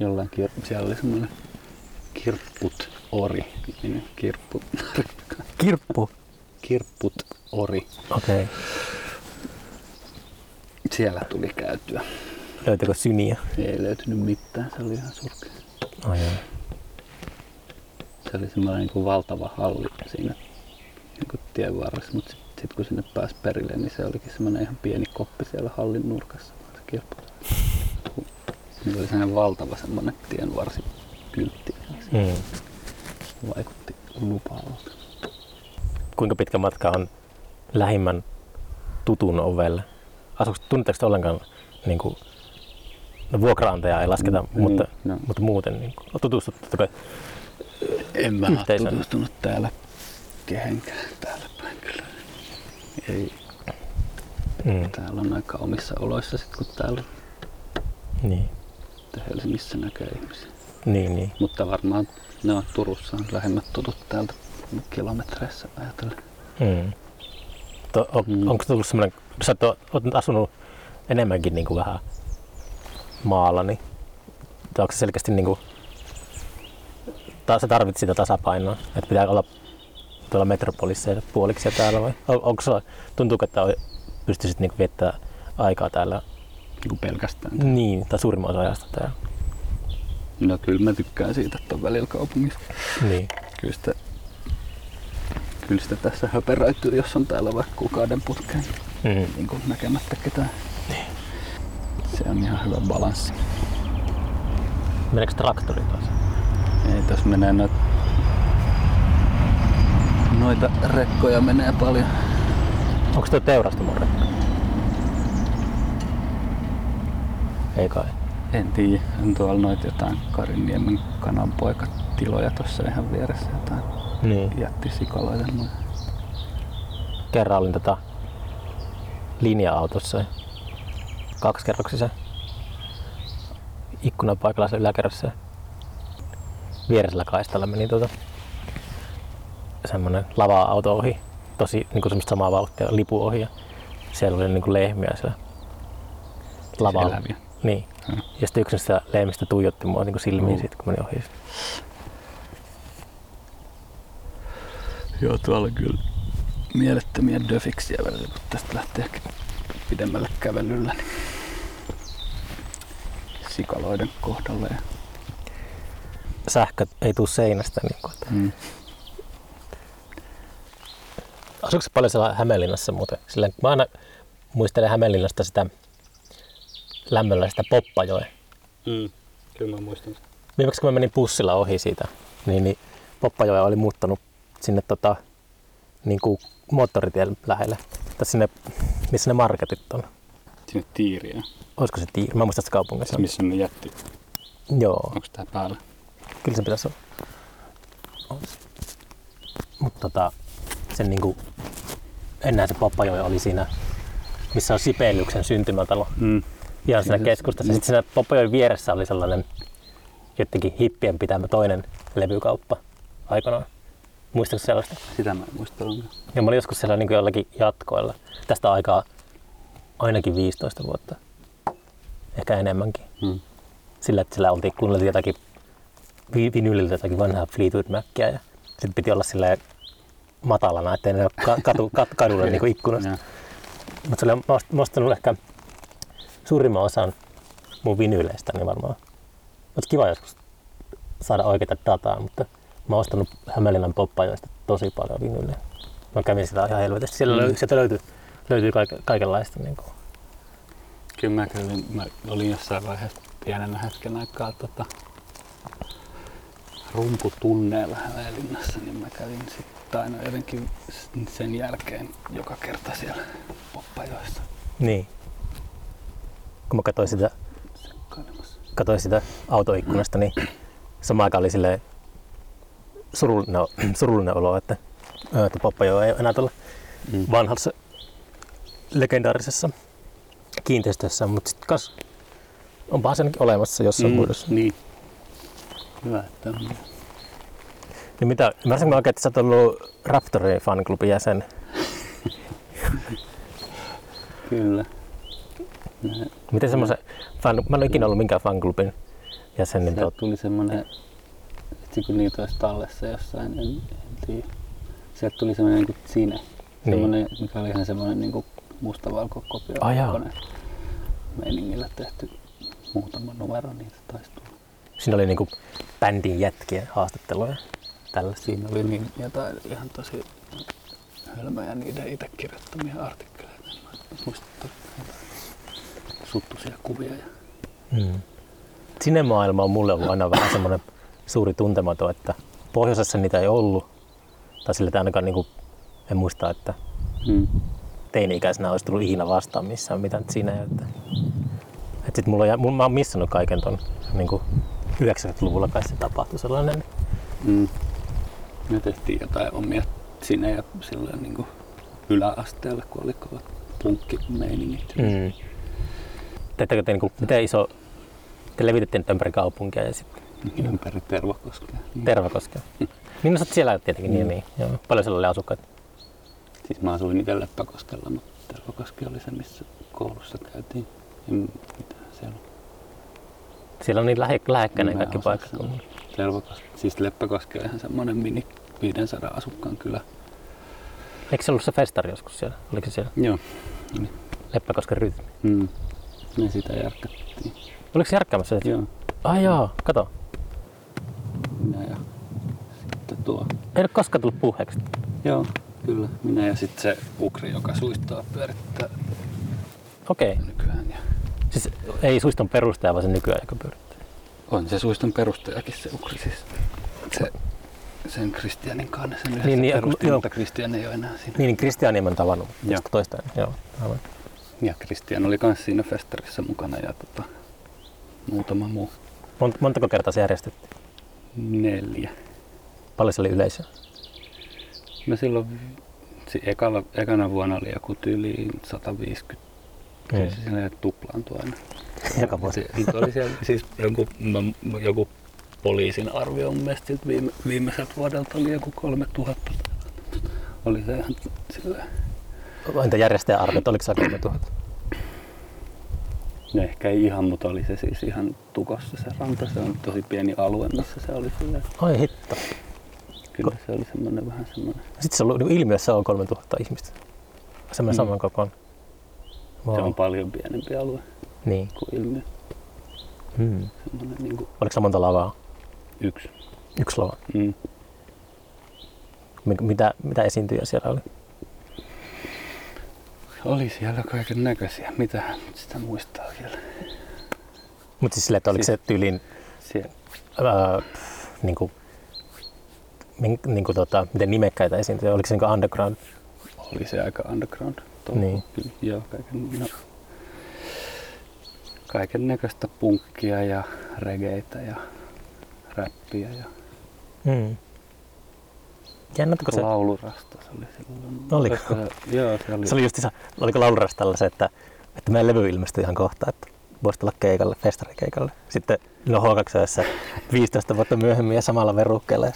[SPEAKER 2] Jollain kir- siellä oli semmoinen kirpput ori. Kirpput,
[SPEAKER 1] Kirppu.
[SPEAKER 2] kirpput ori.
[SPEAKER 1] Okei. Okay.
[SPEAKER 2] Siellä tuli käytyä.
[SPEAKER 1] Löytyykö syniä?
[SPEAKER 2] Ei löytynyt mitään. Se oli ihan surkea.
[SPEAKER 1] Ai joo.
[SPEAKER 2] Se oli semmoinen niin kuin valtava halli siinä niin kuin tien varressa, mutta sitten sit kun sinne pääsi perille, niin se olikin semmoinen ihan pieni koppi siellä hallin nurkassa, se kirppu. Niin oli semmoinen valtava semmoinen tienvarsi kyltti. Se
[SPEAKER 1] Mm.
[SPEAKER 2] vaikutti lupaavalta.
[SPEAKER 1] Kuinka pitkä matka on lähimmän tutun ovelle? Asuuko, tunnetteko te ollenkaan niin kuin, no vuokraantajaa ei lasketa,
[SPEAKER 2] Mm,
[SPEAKER 1] mutta,
[SPEAKER 2] niin, no.
[SPEAKER 1] mutta muuten niin kuin, tutustutteko?
[SPEAKER 2] En mä ole
[SPEAKER 1] Yhteisön.
[SPEAKER 2] tutustunut täällä kehenkään täällä päin kyllä. Ei,
[SPEAKER 1] Mm.
[SPEAKER 2] täällä on aika omissa oloissa sit kun täällä
[SPEAKER 1] Niin.
[SPEAKER 2] Että Helsingissä näkee ihmisiä.
[SPEAKER 1] Niin, niin.
[SPEAKER 2] Mutta varmaan ne on Turussa on lähemmät tutut täältä kilometreissä ajatellen.
[SPEAKER 1] Mm. To, on,
[SPEAKER 2] Mm.
[SPEAKER 1] mm. Onko tullut semmoinen, sä oot, asunut enemmänkin niin kuin vähän maalla, niin onko se selkeästi niin kuin, ta, sä tarvitset sitä tasapainoa, että pitää olla tuolla metropolissa ja puoliksi ja täällä vai? On, onko se, tuntuuko, että pystyisit niin viettämään aikaa täällä
[SPEAKER 2] Niin pelkästään.
[SPEAKER 1] niin, tai suurimman osa ajasta täällä?
[SPEAKER 2] No kyllä mä tykkään siitä, että on välillä kaupungissa.
[SPEAKER 1] Niin.
[SPEAKER 2] Kyllä sitä, kyllä sitä tässä höperöityy, jos on täällä vaikka kuukauden putkeen
[SPEAKER 1] Mm.
[SPEAKER 2] niin kuin näkemättä ketään. Se on ihan hyvä balanssi.
[SPEAKER 1] Meneekö traktori taas?
[SPEAKER 2] Ei tässä menee noita, noita rekkoja menee paljon.
[SPEAKER 1] Onko tuo teurastamon rekka? Ei kai.
[SPEAKER 2] En tiedä, on tuolla noita jotain Karinniemen kananpoikatiloja tuossa ihan vieressä jotain
[SPEAKER 1] Niin.
[SPEAKER 2] jättisikaloita.
[SPEAKER 1] kerran olin tota linja-autossa. Kaksikerroksisen ikkunapaikalla se yläkerrassa. Vieresellä kaistalla meni tuota semmonen lava-auto ohi. Tosi niinku semmoista samaa vauhtia, lipu ohi. Ja siellä oli niinku lehmiä siellä lavalla.
[SPEAKER 2] eläviä.
[SPEAKER 1] Niin.
[SPEAKER 2] Hmm.
[SPEAKER 1] Ja sitten yksi niistä lehmistä tuijotti mua niinku silmiin
[SPEAKER 2] Mm.
[SPEAKER 1] siitä, kun meni ohi.
[SPEAKER 2] Joo, tuolla on kyllä mielettömiä döfiksiä välillä, kun tästä lähtee pidemmälle kävelyllä. Niin sikaloiden kohdalle.
[SPEAKER 1] Sähkö ei tuu seinästä. Niinku, että
[SPEAKER 2] mm.
[SPEAKER 1] Asuuko paljon siellä Hämeenlinnassa muuten? Sillä mä aina muistelen Hämeenlinnasta sitä lämmöllä sitä Poppajoe.
[SPEAKER 2] Mm. Kyllä mä muistan.
[SPEAKER 1] Viimeksi kun mä menin bussilla ohi siitä, niin, niin Poppajoe oli muuttanut sinne tota, niin kuin moottoritien lähelle. Tai sinne, missä ne marketit on.
[SPEAKER 2] Sinne tiiriä.
[SPEAKER 1] Olisiko se Tiiri? Mä en muista sitä kaupungissa.
[SPEAKER 2] Missä ne jätti?
[SPEAKER 1] Joo,
[SPEAKER 2] Onko tää päällä?
[SPEAKER 1] kyllä sen pitäisi olla. Mutta tota, sen niin kuin, ennen se Poppajoe oli siinä, missä on Sibeliuksen syntymätalo.
[SPEAKER 2] Mm.
[SPEAKER 1] Ihan siinä keskustassa. Sitten siinä Poppajoen vieressä oli sellainen jotenkin hippien pitämä toinen levykauppa aikanaan. Muistatko sellaista?
[SPEAKER 2] Sitä mä en muista ollenkaan.
[SPEAKER 1] Ja mä olin joskus siellä niin jollakin jatkoilla. Tästä aikaa ainakin 15 vuotta. Ehkä enemmänkin.
[SPEAKER 2] Mm.
[SPEAKER 1] Sillä, että sillä oltiin kuunneltiin jotakin vi- vinyliltä jotakin vanhaa Fleetwood Mackia ja sitten piti olla silleen matalana, ettei ne ole ka- katu, kat, kadulla niin ikkunasta. Mutta se oli mä oon ostanut ehkä suurimman osan mun vinyleistä niin varmaan. Olisi kiva joskus saada oikeita dataa, mutta mä oon ostanut Hämeenlinnan poppajoista tosi paljon vinyleitä. Mä kävin sitä ihan helvetisti. Siellä
[SPEAKER 2] Mm.
[SPEAKER 1] löy, sieltä löytyy, löytyy kaike, kaikenlaista. Niin kuin.
[SPEAKER 2] Kyllä mä, kävin, mä olin jossain vaiheessa pienenä hetken aikaa tota, rumputunneella Hämeenlinnassa, niin mä kävin sitten aina jotenkin sen jälkeen joka kerta siellä poppajoissa
[SPEAKER 1] Niin. Kun mä katsoin sitä, katsoin sitä autoikkunasta, niin samaan aikaan oli silleen surullinen, surullinen olo, että, että Poppajo ei enää tuolla
[SPEAKER 2] Mm.
[SPEAKER 1] vanhassa legendaarisessa kiinteistössä, mutta sitten kas onpahan se ainakin olemassa jossain mm. muodossa.
[SPEAKER 2] Niin. Hyvä, että on.
[SPEAKER 1] Niin mitä, mä oikein, että sä oot ollut Raptorin fanklubin jäsen?
[SPEAKER 2] Kyllä.
[SPEAKER 1] Miten semmoisen fan, mä en ole ikinä ollut minkään fanklubin jäsen, niin
[SPEAKER 2] Sieltä
[SPEAKER 1] tot,
[SPEAKER 2] tuli semmonen, vitsi kun niitä olisi tallessa jossain, en, en tiedä. Sieltä tuli semmonen niinku Cine, semmonen, mikä oli ihan semmonen niinku mustavalkokopio kone meiningillä tehty muutama numero niitä taisi tulla.
[SPEAKER 1] siinä oli niinku bändin jätkien haastatteluja tällaista.
[SPEAKER 2] Siinä oli niin jotain ihan tosi hölmöjä niiden itse kirjoittamia artikkeleita. En suttuisia kuvia. Ja...
[SPEAKER 1] Mm. Sinemaailma on mulle ollut aina vähän semmoinen suuri tuntematon, että pohjoisessa niitä ei ollut. Tai sillä että ainakaan niinku, en muista, että
[SPEAKER 2] Mm.
[SPEAKER 1] teini-ikäisenä olisi tullut ikinä vastaan missään mitään siinä. Että, että sit mulla on, mä oon missannut kaiken ton niinku 90-luvulla kai se tapahtui sellainen.
[SPEAKER 2] Mm. Me tehtiin jotain omia sinne ja silloin niin kuin yläasteella, kun oli kovat punkkimeiningit.
[SPEAKER 1] Mm. Teettekö te niinku, miten iso, te levitettiin nyt ympäri kaupunkia ja sitten
[SPEAKER 2] Ympäri Tervakoskea. Niin.
[SPEAKER 1] Tervakoskea. Niin no sä siellä tietenkin, niin, niin. Joo. Paljon siellä oli asukkaita?
[SPEAKER 2] Siis mä asuin itse Leppäkoskella, mutta Tervakoski oli se, missä koulussa käytiin. En, mitä siellä on?
[SPEAKER 1] Siellä on niin lähe, lähekkäinen
[SPEAKER 2] en
[SPEAKER 1] kaikki
[SPEAKER 2] sanoa. Tervakoski. Siis Leppäkoski on ihan semmonen mini 500 asukkaan kylä.
[SPEAKER 1] Eikö se ollut se festari joskus siellä? Oliko se siellä?
[SPEAKER 2] Joo.
[SPEAKER 1] Leppäkosken rytmi.
[SPEAKER 2] Mm. Me sitä järkättiin.
[SPEAKER 1] Oliko se järkkäämässä?
[SPEAKER 2] Joo.
[SPEAKER 1] Ai joo, kato.
[SPEAKER 2] Minä ja sitten tuo
[SPEAKER 1] Ei ole koskaan tullut puheeksi.
[SPEAKER 2] Joo, kyllä. Minä ja sitten se ukri, joka suistaa pyörittää
[SPEAKER 1] Okei. Okay.
[SPEAKER 2] nykyään. Ja
[SPEAKER 1] Siis ei suiston perustaja, vaan se nykyään, joka pyörittää.
[SPEAKER 2] on se suiston perustajakin se ukri siis. Se, sen Kristianin kanssa sen
[SPEAKER 1] Niin,
[SPEAKER 2] niin,
[SPEAKER 1] niin,
[SPEAKER 2] perusti,
[SPEAKER 1] joo.
[SPEAKER 2] mutta Kristian ei ole enää siinä.
[SPEAKER 1] Niin, niin Kristiania mä oon tavannut.
[SPEAKER 2] Joo.
[SPEAKER 1] Toista. Joo, aivan.
[SPEAKER 2] Ja Kristian oli myös siinä festarissa mukana ja tota, muutama muu.
[SPEAKER 1] Mont, montako kertaa se järjestettiin?
[SPEAKER 2] Neljä.
[SPEAKER 1] Paljon se oli yleisöä?
[SPEAKER 2] No silloin si- ekalla, ekana vuonna oli joku tyyliin 150. Kyllä
[SPEAKER 1] Mm.
[SPEAKER 2] se siinä tuplaantui aina.
[SPEAKER 1] Joka vuosi.
[SPEAKER 2] Se, oli siellä siis joku, mä- joku poliisin arvio mun mielestä viime, viimeiseltä vuodelta oli joku 3000. Oli se ihan silleen,
[SPEAKER 1] Entä järjestäjä arviot, oliko se 3000?
[SPEAKER 2] no ehkä ei ihan, mutta oli se siis ihan tukossa se ranta. Se on tosi pieni alue, missä se oli silleen.
[SPEAKER 1] Ai hitto.
[SPEAKER 2] Kyllä se oli semmoinen vähän semmoinen.
[SPEAKER 1] Sitten se on niin ilmiössä on 3000 ihmistä. Semmoinen
[SPEAKER 2] Mm.
[SPEAKER 1] saman kokoon.
[SPEAKER 2] Se on paljon pienempi alue
[SPEAKER 1] Niin.
[SPEAKER 2] kuin ilmiö.
[SPEAKER 1] Mm.
[SPEAKER 2] Semmoinen niin kuin
[SPEAKER 1] Oliko se monta lavaa?
[SPEAKER 2] yksi.
[SPEAKER 1] Yksi lava.
[SPEAKER 2] Mm.
[SPEAKER 1] Mitä, mitä esiintyjä siellä oli?
[SPEAKER 2] Oli siellä kaiken näköisiä. Mitähän nyt sitä muistaa vielä.
[SPEAKER 1] Mutta siis silleen, että oliko
[SPEAKER 2] Siis-
[SPEAKER 1] se tyyliin,
[SPEAKER 2] Siellä.
[SPEAKER 1] ää, niin kuin, min, niin kuin tota, miten nimekkäitä esiintyjä, oliko se niin underground?
[SPEAKER 2] Oli se aika underground. touhu.
[SPEAKER 1] Niin.
[SPEAKER 2] Kyllä, joo, kaiken, no, kaiken näköistä punkkia ja regeitä ja räppiä ja
[SPEAKER 1] Mm. Jännä, kun se,
[SPEAKER 2] Laulurasta se oli silloin.
[SPEAKER 1] Oliko?
[SPEAKER 2] Se, joo, se oli.
[SPEAKER 1] se oli just isä, oliko laulurastalla se, että, että meidän levy ilmestyi ihan kohta, että voisi tulla keikalle, festarikeikalle. Sitten no H2 15 vuotta myöhemmin ja samalla verukkeella ja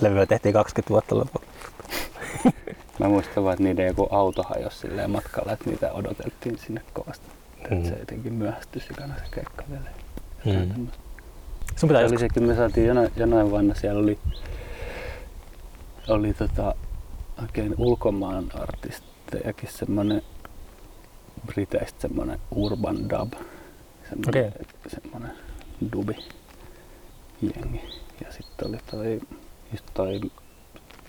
[SPEAKER 1] levyä tehtiin 20 vuotta lopulla.
[SPEAKER 2] Mä muistan vaan, että niiden joku auto hajosi silleen matkalla, että niitä odoteltiin sinne kovasti. Mm.
[SPEAKER 1] Mm.
[SPEAKER 2] Se jotenkin myöhästyi sikana se keikka vielä.
[SPEAKER 1] Mm. Sun pitää
[SPEAKER 2] Se oli
[SPEAKER 1] joskus,
[SPEAKER 2] sekin, me saatiin jonain, jonain vuonna, siellä oli, oli tota, oikein ulkomaan artistejakin semmonen Briteistä semmonen urban dub, semmonen,
[SPEAKER 1] Okei.
[SPEAKER 2] semmonen dubi jengi. Ja sitten oli toi, just toi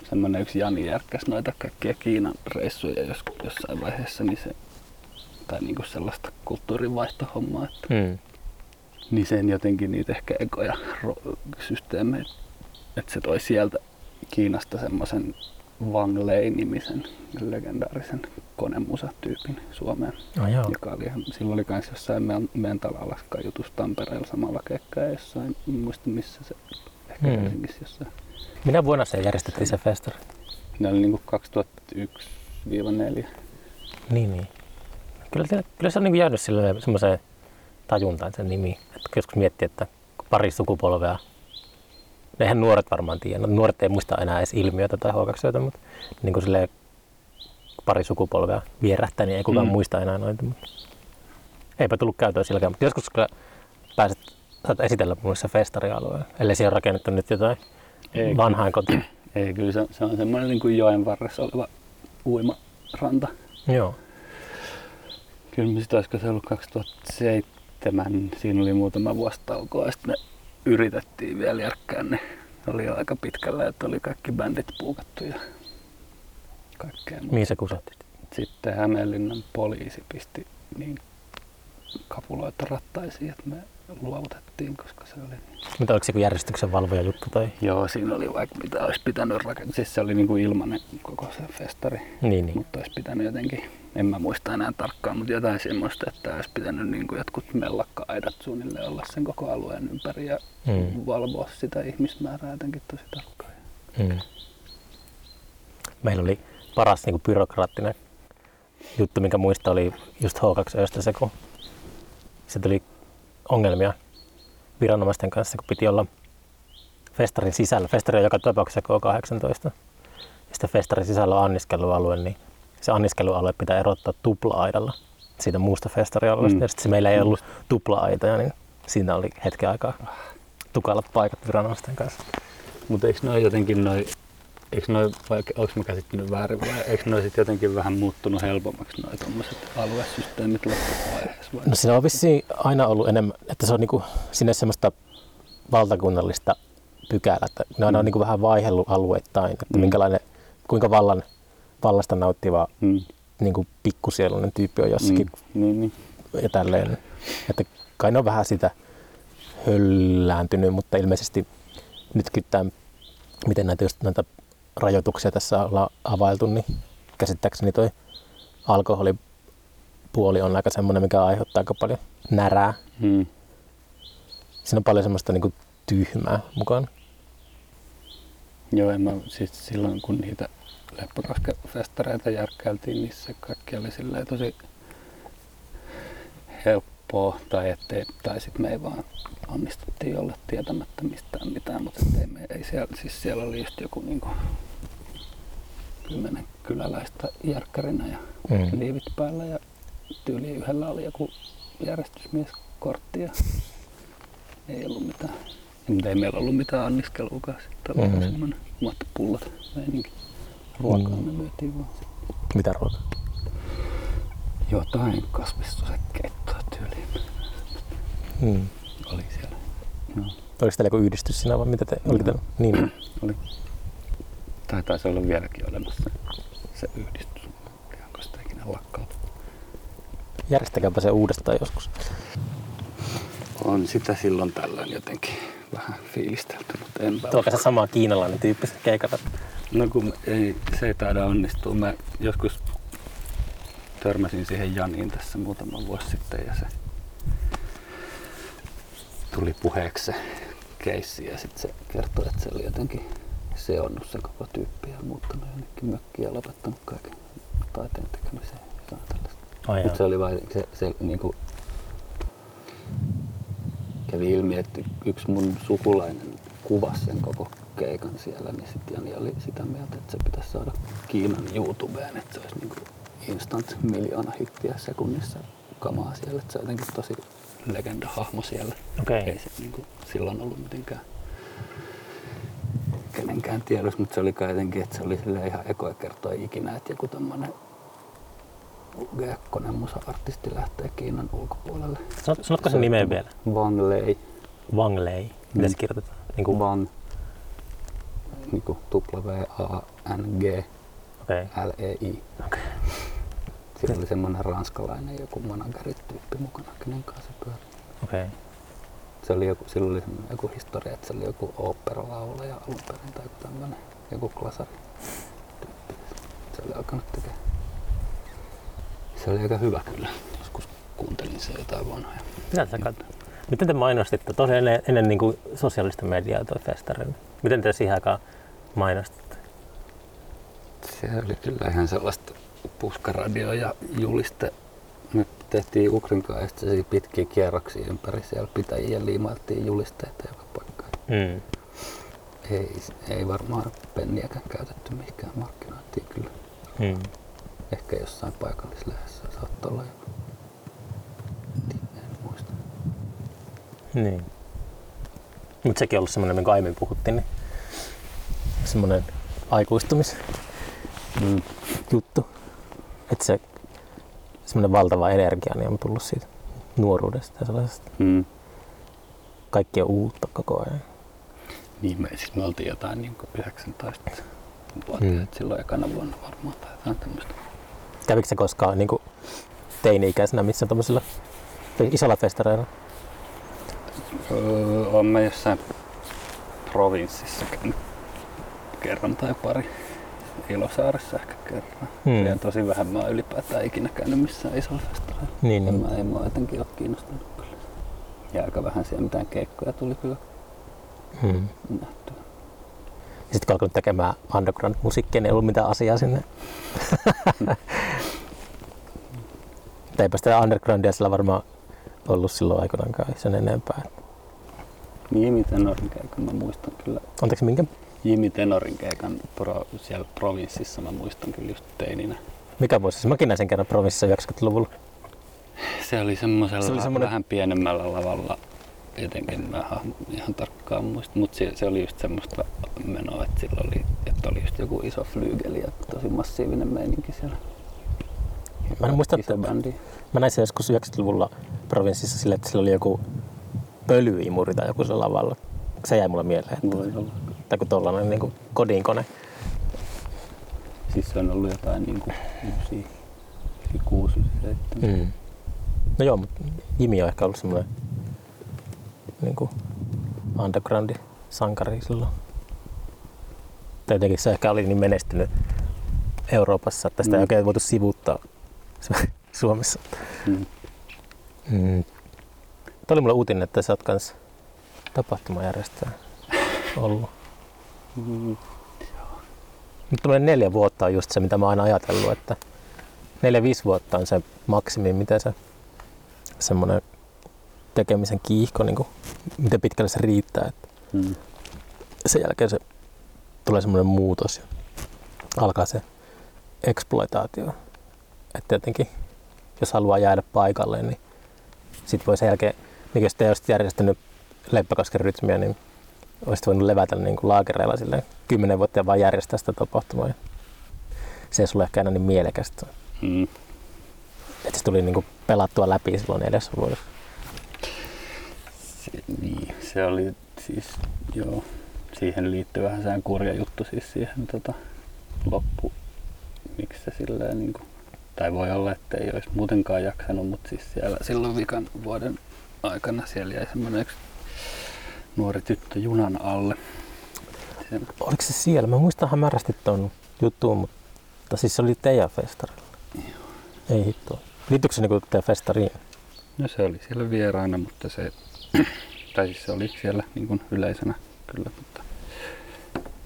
[SPEAKER 2] semmonen yksi Jani järkkäs noita kaikkia Kiinan reissuja jos, jossain vaiheessa, niin se, tai niinku sellaista kulttuurinvaihtohommaa, että
[SPEAKER 1] mm.
[SPEAKER 2] niin sen jotenkin niitä ehkä ekoja ro- systeemejä, että se toi sieltä Kiinasta semmoisen Wang Lei-nimisen legendaarisen konemusatyypin Suomeen,
[SPEAKER 1] Oh, joo.
[SPEAKER 2] joka oli silloin oli kans jossain Men- Mental-Alaska jutussa Tampereella samalla keikkaa jossain, en muista missä se, ehkä
[SPEAKER 1] Hmm.
[SPEAKER 2] Helsingissä jossain.
[SPEAKER 1] Minä vuonna se järjestettiin se festari?
[SPEAKER 2] Ne oli niinku 2001-2004.
[SPEAKER 1] Niin, niin. Kyllä, se- kyllä se on niin jäänyt semmoiseen tajuntaan sen nimi. Että joskus miettii, että pari sukupolvea, eihän nuoret varmaan tiedä, no, nuoret ei muista enää edes ilmiötä tai h mutta niin kuin silleen pari sukupolvea vierähtää, niin ei kukaan
[SPEAKER 2] Mm.
[SPEAKER 1] muista enää noita. Mutta eipä tullut käytöä silläkään, mutta joskus kyllä pääset, saat esitellä se festarialueen, ellei siellä ole rakennettu nyt jotain
[SPEAKER 2] Ei,
[SPEAKER 1] vanhaan koti.
[SPEAKER 2] Ei, kyllä se, se on semmoinen niin kuin joen varressa oleva uimaranta.
[SPEAKER 1] Joo.
[SPEAKER 2] Kyllä me sitä olisiko se ollut 2007, siinä oli muutama vuosi taukoa ja sitten me yritettiin vielä järkkää ne. Oli jo aika pitkällä, että oli kaikki bändit puukattu ja kaikkea.
[SPEAKER 1] Mihin se kusetti?
[SPEAKER 2] Sitten Hämeenlinnan poliisi pisti niin kapuloita rattaisiin, että me luovutettiin, koska se oli niin
[SPEAKER 1] Mitä oliko se joku järjestyksen valvoja juttu tai?
[SPEAKER 2] Joo, siinä oli vaikka mitä olisi pitänyt rakentaa. Siis se oli niinku ilmanen koko se festari.
[SPEAKER 1] Niin, niin.
[SPEAKER 2] Mutta olisi pitänyt jotenkin, en mä muista enää tarkkaan, mutta jotain semmoista, että olisi pitänyt niinku jotkut mellakka-aidat suunnilleen olla sen koko alueen ympäri ja
[SPEAKER 1] Mm.
[SPEAKER 2] valvoa sitä ihmismäärää jotenkin tosi tarkkaan.
[SPEAKER 1] Mm. Meillä oli paras niin byrokraattinen juttu, minkä muista oli just H2Östä se, kun se tuli ongelmia viranomaisten kanssa, kun piti olla festarin sisällä. Festari on joka tapauksessa K18. Ja sitten festarin sisällä on anniskelualue, niin se anniskelualue pitää erottaa tupla-aidalla siitä muusta festarialueesta.
[SPEAKER 2] Mm.
[SPEAKER 1] Ja sitten meillä ei ollut tupla-aitoja, niin siinä oli hetken aikaa tukalat paikat viranomaisten kanssa.
[SPEAKER 2] Mutta eikö noin jotenkin noin, eikö noin, vai onko mä käsittänyt väärin vai eikö noin sitten jotenkin vähän muuttunut helpommaksi noin tommoset aluesysteemit loppuvaiheessa vai?
[SPEAKER 1] No siinä on vissiin aina ollut enemmän, että se on niinku, sinne semmoista valtakunnallista pykälää, että ne on
[SPEAKER 2] Mm.
[SPEAKER 1] niinku vähän vaihdellut alueittain, että
[SPEAKER 2] mm.
[SPEAKER 1] minkälainen, kuinka vallan, vallasta nauttiva
[SPEAKER 2] Mm.
[SPEAKER 1] niinku pikkusieluinen tyyppi on jossakin
[SPEAKER 2] Mm. Niin, niin.
[SPEAKER 1] ja tälleen. Että kai ne on vähän sitä höllääntynyt, mutta ilmeisesti nytkin tämän, miten näitä, just näitä rajoituksia tässä ollaan availtu, niin käsittääkseni toi alkoholipuoli on aika semmoinen, mikä aiheuttaa aika paljon närää.
[SPEAKER 2] Mm.
[SPEAKER 1] Siinä on paljon semmoista niin tyhmää mukaan.
[SPEAKER 2] Joo, en mä, siis silloin kun niitä leppäkoskefestareita järkkäiltiin, niin se kaikki oli silleen tosi helppoa, tai, ettei, tai sitten me ei vaan onnistuttiin olla tietämättä mistään mitään, mutta ei, me, ei siellä, siis siellä oli just joku niinku kymmenen kyläläistä järkkärinä ja
[SPEAKER 1] Mm.
[SPEAKER 2] liivit päällä ja tyyli yhdellä oli joku järjestysmieskortti ja ei ollut mitään. Mutta ei meillä ollut mitään anniskeluakaan. Sitten oli
[SPEAKER 1] Mhm.
[SPEAKER 2] mm. semmoinen pullot meininki. Ruokaa
[SPEAKER 1] Mm.
[SPEAKER 2] me myytiin vaan.
[SPEAKER 1] Mitä ruokaa?
[SPEAKER 2] Jotain kasvistusekeittoa tyyliin
[SPEAKER 1] Mm.
[SPEAKER 2] oli siellä. No,
[SPEAKER 1] Oliko teillä joku yhdistys siinä vai mitä te? Oliko te? Niin.
[SPEAKER 2] oli. Taitaa se olla vieläkin olemassa se yhdistys. Onko sitä ikinä lakkautettu?
[SPEAKER 1] Järjestäkääpä se uudestaan joskus.
[SPEAKER 2] On sitä silloin tällöin jotenkin vähän fiilistelty, mutta enpä
[SPEAKER 1] Tuokaa se sama kiinalainen tyyppi keikata.
[SPEAKER 2] No kun ei, se ei taida onnistua. Mä joskus törmäsin siihen Janiin tässä muutama vuosi sitten ja se tuli puheeksi se keissi ja sitten se kertoi, että se oli jotenkin seonnut se koko tyyppi ja muuttanut jonnekin mökkiin ja lopettanut kaiken taiteen jotain tällaista.
[SPEAKER 1] Ai
[SPEAKER 2] Mutta se oli vain, se, se niinku, kävi ilmi, että yksi mun sukulainen kuvasi sen koko keikan siellä, niin sitten Jani oli sitä mieltä, että se pitäisi saada Kiinan YouTubeen, että se olisi niinku instant miljoona hittiä sekunnissa kamaa siellä, että se on jotenkin tosi legendahahmo siellä.
[SPEAKER 1] Okei.
[SPEAKER 2] Ei se niinku silloin ollut mitenkään kenenkään tiedossa, mutta se oli kai jotenkin, että se oli ihan ekoja kertoa ikinä, että joku tämmönen Gekkonen musa-artisti lähtee Kiinan ulkopuolelle.
[SPEAKER 1] Sanot- Sanotko sen nimeä vielä?
[SPEAKER 2] Wang Lei.
[SPEAKER 1] Wang Lei. Miten se
[SPEAKER 2] Mm.
[SPEAKER 1] kirjoitetaan? Niin kuin,
[SPEAKER 2] Wang. Niinku W-A-N-G
[SPEAKER 1] okei.
[SPEAKER 2] L-E-I.
[SPEAKER 1] Okei.
[SPEAKER 2] Siinä oli semmoinen ranskalainen joku managerityyppi mukana, kenen kanssa se pyöri.
[SPEAKER 1] Okei.
[SPEAKER 2] Se oli joku, sillä oli joku historia, että se oli joku oopperalaulaja alun perin tai joku tämmöinen, joku klasari. Se oli alkanut tekemään. Se oli aika hyvä kyllä. Joskus kuuntelin se jotain vanhoja.
[SPEAKER 1] Mitä sä katsot? Miten te mainostitte? Tosi ennen, ennen niin kuin sosiaalista mediaa toi festari. Miten te siihen aikaan mainostitte?
[SPEAKER 2] Se oli kyllä ihan sellaista puskaradio ja juliste. Me tehtiin Ukrin kanssa pitkiä kierroksia ympäri siellä pitäjiä ja liimailtiin julisteita joka paikkaan.
[SPEAKER 1] Mm.
[SPEAKER 2] Ei, ei varmaan penniäkään käytetty mihinkään markkinointiin kyllä.
[SPEAKER 1] Mm.
[SPEAKER 2] Ehkä jossain paikallislehdessä saattaa olla joku. En muista.
[SPEAKER 1] Niin. Mutta sekin on ollut semmoinen, minkä aiemmin puhuttiin, niin semmoinen aikuistumisjuttu.
[SPEAKER 2] Mm.
[SPEAKER 1] Että se semmoinen valtava energia niin on tullut siitä nuoruudesta ja sellaisesta.
[SPEAKER 2] Mm.
[SPEAKER 1] Kaikki on uutta koko ajan.
[SPEAKER 2] Niin me, siis me oltiin jotain niin 19 vuotta,
[SPEAKER 1] Mm.
[SPEAKER 2] mm. silloin ekana vuonna varmaan tai jotain tämmöistä.
[SPEAKER 1] Kävikö se koskaan niin kuin teini-ikäisenä missä tuommoisilla isolla festareilla?
[SPEAKER 2] Öö, on mä jossain provinssissa kerran tai pari. Ilosaaressa ehkä kerran.
[SPEAKER 1] Hmm.
[SPEAKER 2] Ja tosi vähän mä oon ylipäätään ikinä käynyt missään isolla festareilla.
[SPEAKER 1] Niin, niin.
[SPEAKER 2] mä, en mä jotenkin ole kiinnostunut kyllä. Ja aika vähän siellä mitään keikkoja tuli kyllä
[SPEAKER 1] Hmm.
[SPEAKER 2] nähtyä.
[SPEAKER 1] Ja sitten kun alkanut tekemään underground-musiikkia, niin ei ollut mitään asiaa sinne. Mutta eipä sitä undergroundia sillä varmaan ollut silloin aikoinaankaan sen enempää.
[SPEAKER 2] Jimi Tenorin keikan mä muistan kyllä.
[SPEAKER 1] Anteeksi, minkä?
[SPEAKER 2] Jimi Tenorin keikan pro, siellä provinssissa mä muistan kyllä just teininä.
[SPEAKER 1] Mikä? Siis Mäkin näin sen kerran provinssissa 90-luvulla.
[SPEAKER 2] Se oli semmoisella
[SPEAKER 1] Se oli semmoinen-
[SPEAKER 2] vähän pienemmällä lavalla. Jotenkin mä ihan, tarkkaan muista, mutta se, se, oli just semmoista menoa, että sillä oli, että oli just joku iso flygeli ja tosi massiivinen meininki siellä.
[SPEAKER 1] Mä en muista, että-
[SPEAKER 2] bändi.
[SPEAKER 1] Mä näin sen joskus 90-luvulla provinssissa sille, että sillä oli joku pölyimuri tai joku sillä lavalla. Se jäi mulle mieleen. Että,
[SPEAKER 2] Voi olla.
[SPEAKER 1] tai kun tollanen niin kuin kodinkone.
[SPEAKER 2] Siis se on ollut jotain niinku yli kuusi, yli seitsemän.
[SPEAKER 1] Mm. No joo, mutta Jimi on ehkä ollut semmoinen niin kuin undergroundi sankari silloin. Tai jotenkin se ehkä oli niin menestynyt Euroopassa, että sitä ei
[SPEAKER 2] Mm.
[SPEAKER 1] oikein voitu sivuuttaa Suomessa.
[SPEAKER 2] Mm.
[SPEAKER 1] Mm. Tuo oli mulle uutinen, että sä oot kans tapahtumajärjestäjä ollut.
[SPEAKER 2] Mm.
[SPEAKER 1] Nyt tämmöinen neljä vuotta on just se, mitä mä oon aina ajatellut, että neljä-viisi vuotta on se maksimi, miten se semmoinen tekemisen kiihko, niin kuin, miten pitkälle se riittää. Että
[SPEAKER 2] Mm.
[SPEAKER 1] sen jälkeen se tulee semmoinen muutos ja alkaa se exploitaatio. Että jotenkin, jos haluaa jäädä paikalle, niin sitten voi sen jälkeen, niin jos te olisit järjestänyt Leppäkosken rytmiä, niin olisit voinut levätä niin kuin laakereilla silleen kymmenen vuotta ja vaan järjestää sitä tapahtumaa. Se ei sulle ehkä enää niin mielekästä.
[SPEAKER 2] Mm.
[SPEAKER 1] Että se tuli niin kuin pelattua läpi silloin edessä vuodessa.
[SPEAKER 2] Se, niin, se oli siis, joo, siihen liittyy vähän sehän kurja juttu siis siihen tota, loppu, miksi se silleen niin kuin, tai voi olla, että ei olisi muutenkaan jaksanut, mutta siis siellä silloin vikan vuoden aikana siellä jäi semmoinen yksi nuori tyttö junan alle. Sen,
[SPEAKER 1] Oliko se siellä? Mä muistan hämärästi ton juttuun, mutta siis se oli teidän festarilla. Ei hittoa. Liittyykö se niinku teidän festariin?
[SPEAKER 2] no se oli siellä vieraana, mutta se, tai siis se oli siellä niin kuin yleisenä kyllä, mutta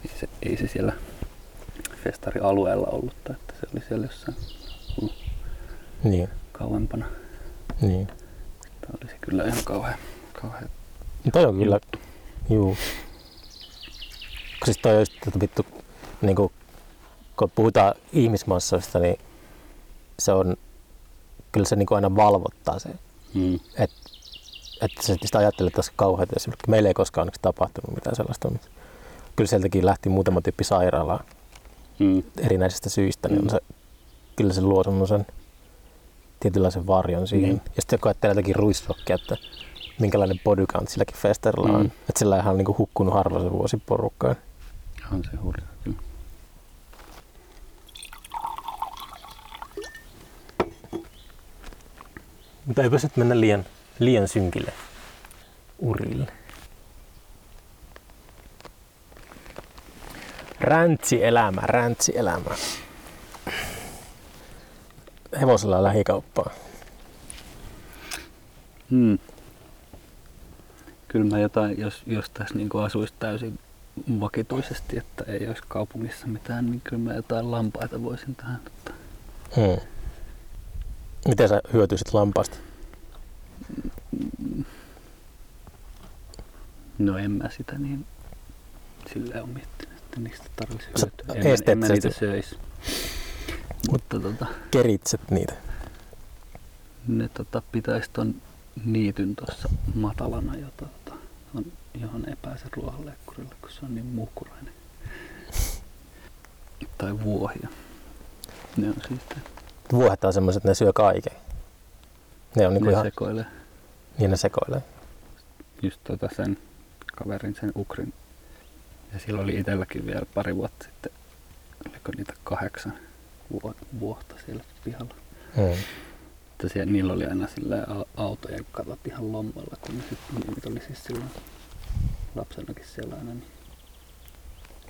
[SPEAKER 2] ei se, ei se siellä festarialueella ollut, tai että se oli siellä jossain
[SPEAKER 1] Niin,
[SPEAKER 2] kauempana.
[SPEAKER 1] niin.
[SPEAKER 2] Tämä olisi kyllä ihan kauhean, kauhean
[SPEAKER 1] No toi on kyllä, juu. Siis toi just, että vittu, niin kuin, kun puhutaan ihmismassoista, niin se on, kyllä se niin kuin aina valvottaa se.
[SPEAKER 2] mm.
[SPEAKER 1] Että et se sitä ajattelee, että olisi kauheita. Meillä ei koskaan onneksi tapahtunut mitään sellaista, mutta kyllä sieltäkin lähti muutama tyyppi sairaalaan
[SPEAKER 2] Mm.
[SPEAKER 1] erinäisistä syistä, niin
[SPEAKER 2] Mm.
[SPEAKER 1] on se, kyllä se luo semmoisen tietynlaisen varjon siihen.
[SPEAKER 2] Niin.
[SPEAKER 1] Ja sitten kun ajattelee jotakin ruisrokkia, että minkälainen body count silläkin festerillä on.
[SPEAKER 2] Mm.
[SPEAKER 1] Että sillä ihan on niinku hukkunut harva vuosi porukkaan.
[SPEAKER 2] On se hurja kyllä.
[SPEAKER 1] Mutta eipä nyt mennä liian, liian synkille urille. Räntsi-elämä, räntsi-elämä. Hevosella lähikauppaa.
[SPEAKER 2] Hmm. Kyllä mä jotain, jos, jos tässä niin asuisi täysin vakituisesti, että ei olisi kaupungissa mitään, niin kyllä mä jotain lampaita voisin tähän ottaa.
[SPEAKER 1] Hmm. Miten sä hyötyisit lampaasta?
[SPEAKER 2] No en mä sitä niin silleen ole miettinyt, että niistä tarvitsisi
[SPEAKER 1] Sä
[SPEAKER 2] hyötyä. En, en mä niitä söisi. Mutta tota,
[SPEAKER 1] Keritset niitä.
[SPEAKER 2] ne tota, pitäisi ton niityn tuossa matalana, jota, tota, on, johon ei pääse ruohonleikkurille, kun se on niin muhkurainen. Tai vuohia. Ne on siistiä.
[SPEAKER 1] Vuohet on semmoiset, ne syö kaiken. Ne on niinku
[SPEAKER 2] ne
[SPEAKER 1] ihan,
[SPEAKER 2] sekoilee.
[SPEAKER 1] niin ne sekoilee.
[SPEAKER 2] Just tota sen kaverin, sen ukrin. Ja silloin oli itselläkin vielä pari vuotta sitten, oliko niitä kahdeksan vuo- vuotta siellä pihalla.
[SPEAKER 1] Hmm.
[SPEAKER 2] Että siellä, niillä oli aina sillä autojen katot ihan lommalla, kun ne, sit, niitä oli siis silloin lapsenakin siellä aina, niin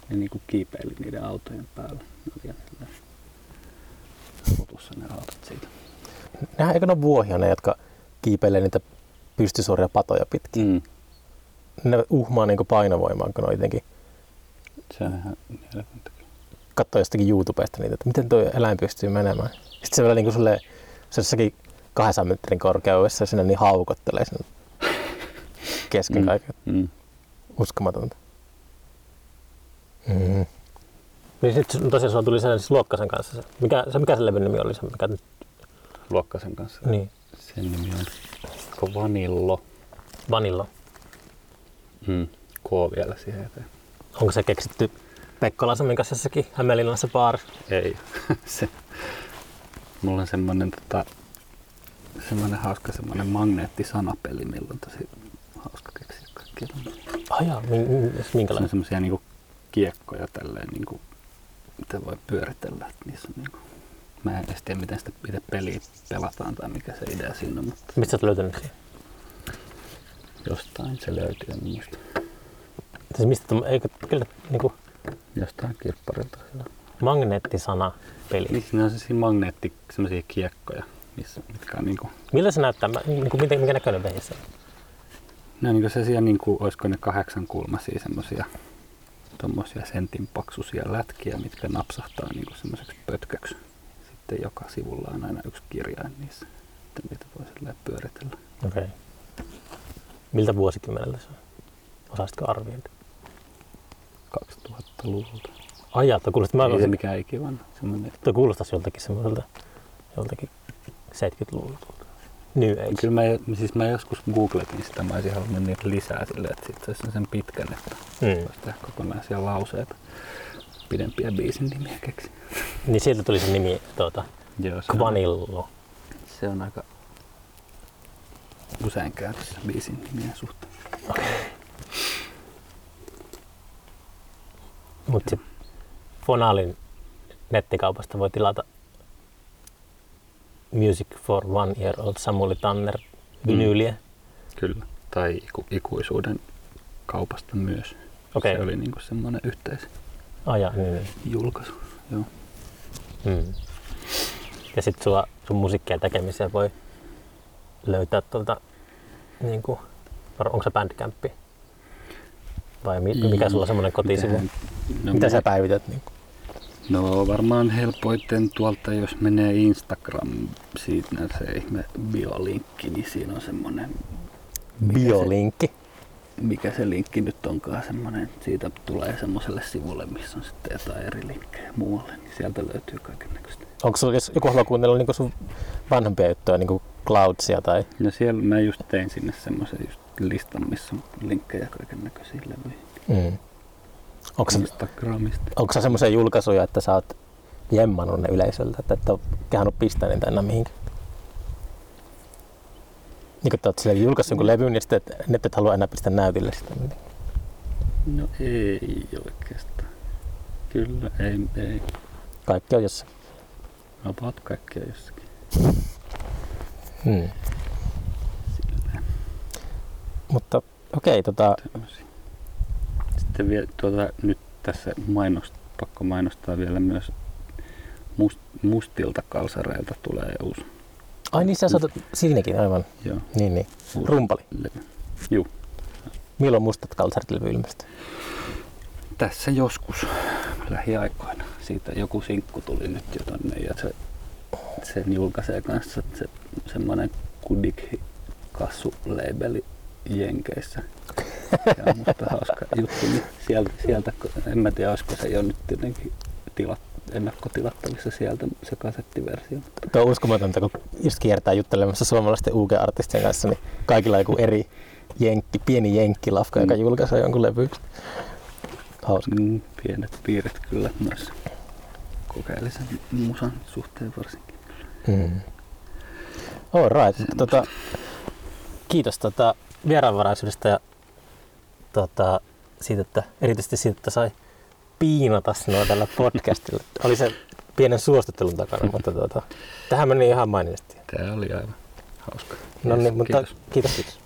[SPEAKER 2] ne niinku kiipeili niiden autojen päällä. Ne oli sillä rutussa ne autot siitä.
[SPEAKER 1] Nehän eikö ne vuohia ne, jotka kiipeilee niitä pystysuoria patoja pitkin.
[SPEAKER 2] Mm.
[SPEAKER 1] Ne uhmaa niinku painovoimaan, kun ne on jotenkin
[SPEAKER 2] Se on ihan mieletöntä.
[SPEAKER 1] Katsoo jostakin YouTubesta niitä, että miten tuo eläin pystyy menemään. Sitten se vielä niin kuin sulle, se on jossakin 200 metrin korkeudessa ja sinne niin haukottelee sen kesken
[SPEAKER 2] Mm.
[SPEAKER 1] mm. kaiken.
[SPEAKER 2] Mm.
[SPEAKER 1] Uskomatonta. Mm. Niin sitten tosiaan sulla tuli se siis Luokkasen kanssa se. Mikä se, mikä se levyn nimi oli? Se, mikä nyt,
[SPEAKER 2] Luokkasen kanssa.
[SPEAKER 1] niin,
[SPEAKER 2] Sen nimi on Vanillo.
[SPEAKER 1] Vanilla.
[SPEAKER 2] Mm. K vielä siihen eteen.
[SPEAKER 1] Onko se keksitty Pekka Lasamin kanssa jossakin Hämeenlinnassa baarissa?
[SPEAKER 2] Ei. se, mulla on semmonen, tota, semmonen hauska semmonen magneettisanapeli, millä on tosi hauska keksiä kaikkia.
[SPEAKER 1] Ai jaa, min- min-
[SPEAKER 2] Se on
[SPEAKER 1] minkälainen?
[SPEAKER 2] semmosia niinku kiekkoja tälleen niinku, mitä voi pyöritellä. Että niissä on niinku, mä en edes tiedä miten sitä itse peliä pelataan tai mikä se idea siinä on, mutta
[SPEAKER 1] Mistä sä oot löytänyt sen?
[SPEAKER 2] jostain se löytyy, en muista.
[SPEAKER 1] Siis mistä, eikö kyllä niinku
[SPEAKER 2] Jostain kirpparilta.
[SPEAKER 1] magneettisana peli?
[SPEAKER 2] Niin, siinä on sellaisia magneetti, semmosia kiekkoja, missä, mitkä on niinku,
[SPEAKER 1] Miltä se näyttää? Mä- Niinku, miten, minkä näköinen vehje se on?
[SPEAKER 2] ne on niinku sellaisia, niinku, olisiko ne kahdeksan kulmaisia semmosia tommosia sentin paksuisia lätkiä, mitkä napsahtaa niinku semmoiseksi pötköksi. Sitten joka sivulla on aina yksi kirjain niissä, että niitä voi silleen pyöritellä.
[SPEAKER 1] Okei. Okay. Miltä vuosikymmeneltä se on? Osaisitko arvioida?
[SPEAKER 2] 2000-luvulta.
[SPEAKER 1] Ai jaa, toi kuulostaa, mä
[SPEAKER 2] Ei se
[SPEAKER 1] arvasin,
[SPEAKER 2] mikään ikivanha. Semmoinen,
[SPEAKER 1] toi kuulostaisi joltakin semmoiselta, joltakin 70-luvulta. tuolta. New Age.
[SPEAKER 2] kyllä mä, siis mä joskus googletin sitä, mä olisin halunnut niitä lisää silleen, että sit se sen pitkän, että
[SPEAKER 1] Mm.
[SPEAKER 2] voisi tehdä kokonaisia lauseita. Pidempiä biisin nimiä keksi.
[SPEAKER 1] Niin sieltä tuli se nimi tuota,
[SPEAKER 2] Joo, se on,
[SPEAKER 1] Kvanillo.
[SPEAKER 2] se on aika usein käytössä biisin nimien suhteen.
[SPEAKER 1] Mutta sitten Fonalin nettikaupasta voi tilata Music for One Year Old Samuli Tanner vinyyliä.
[SPEAKER 2] Kyllä. Tai iku, ikuisuuden kaupasta myös.
[SPEAKER 1] Okei.
[SPEAKER 2] Se oli niinku semmoinen
[SPEAKER 1] Aja, niin, niin.
[SPEAKER 2] yhteisjulkaisu. Joo.
[SPEAKER 1] Mm. Ja sitten sua, sun musiikkia tekemiseen voi löytää tuolta, niin kuin, onko se Bandcampi? Vai mi- mikä sulla on semmoinen kotisivu?
[SPEAKER 2] Miten- No,
[SPEAKER 1] Mitä sä päivität? Niin
[SPEAKER 2] No varmaan helpoiten tuolta, jos menee Instagram, siitä se ihme biolinkki, niin siinä on semmonen, Mikä se-
[SPEAKER 1] Biolinkki.
[SPEAKER 2] mikä se linkki nyt onkaan semmonen, siitä tulee semmoiselle sivulle, missä on sitten jotain eri linkkejä muualle, niin sieltä löytyy kaiken näköistä.
[SPEAKER 1] Onko sulla, jos joku haluaa kuunnella niin sun vanhempia juttuja, niin kuin Cloudsia tai
[SPEAKER 2] No siellä mä just tein sinne semmoisen just listan, missä on linkkejä kaiken näköisiin levyihin
[SPEAKER 1] mm. onko,
[SPEAKER 2] Instagramista.
[SPEAKER 1] onko semmoisia julkaisuja, että sä oot jemmannut ne yleisöltä, että et ole kehannut pistää niitä enää mihinkään? Niin oot silleen julkaissut jonkun levyn ja sitten et, et, et halua enää pistää näytille sitä.
[SPEAKER 2] No ei oikeastaan. Kyllä, ei, ei.
[SPEAKER 1] Kaikki on jossain.
[SPEAKER 2] About kaikkea jossakin.
[SPEAKER 1] Hmm. Mutta okei, okay, tota.
[SPEAKER 2] Sitten vielä tuota, nyt tässä mainost, pakko mainostaa vielä myös must, mustilta kalsareilta tulee uusi.
[SPEAKER 1] ai niin sä saatat siinäkin aivan,
[SPEAKER 2] Joo,
[SPEAKER 1] niin niin, rumpali.
[SPEAKER 2] Juu.
[SPEAKER 1] Milloin mustat kalsarit levy ilmestyy?
[SPEAKER 2] Tässä joskus lähiaikoina. Siitä joku sinkku tuli nyt jo tonne ja se, sen julkaisee kanssa se, semmoinen Kudik kassu-labeli Jenkeissä. Ja on musta hauska juttu, niin sieltä, sieltä, en mä tiedä, olisiko se jo nyt jotenkin tilat, ennakkotilattavissa sieltä se kasettiversio.
[SPEAKER 1] Tuo on uskomatonta, kun just kiertää juttelemassa suomalaisten UG-artistien kanssa, niin kaikilla on joku eri jenkki, pieni jenkkilafka, joka
[SPEAKER 2] Mm.
[SPEAKER 1] julkaisee jonkun levy. Hauska.
[SPEAKER 2] Mm, pienet piirit kyllä noissa kokeellisen musan suhteen varsinkin.
[SPEAKER 1] Mm. All right. Tota, kiitos tota, vieraanvaraisuudesta ja tota, siitä, että, erityisesti siitä, että sai piinata sinua tällä podcastilla. Oli se pienen suostuttelun takana, mutta tota, tähän meni ihan mainiosti.
[SPEAKER 2] Tämä oli aivan hauska.
[SPEAKER 1] No niin,
[SPEAKER 2] Yes,
[SPEAKER 1] mutta
[SPEAKER 2] kiitos.
[SPEAKER 1] kiitos. kiitos.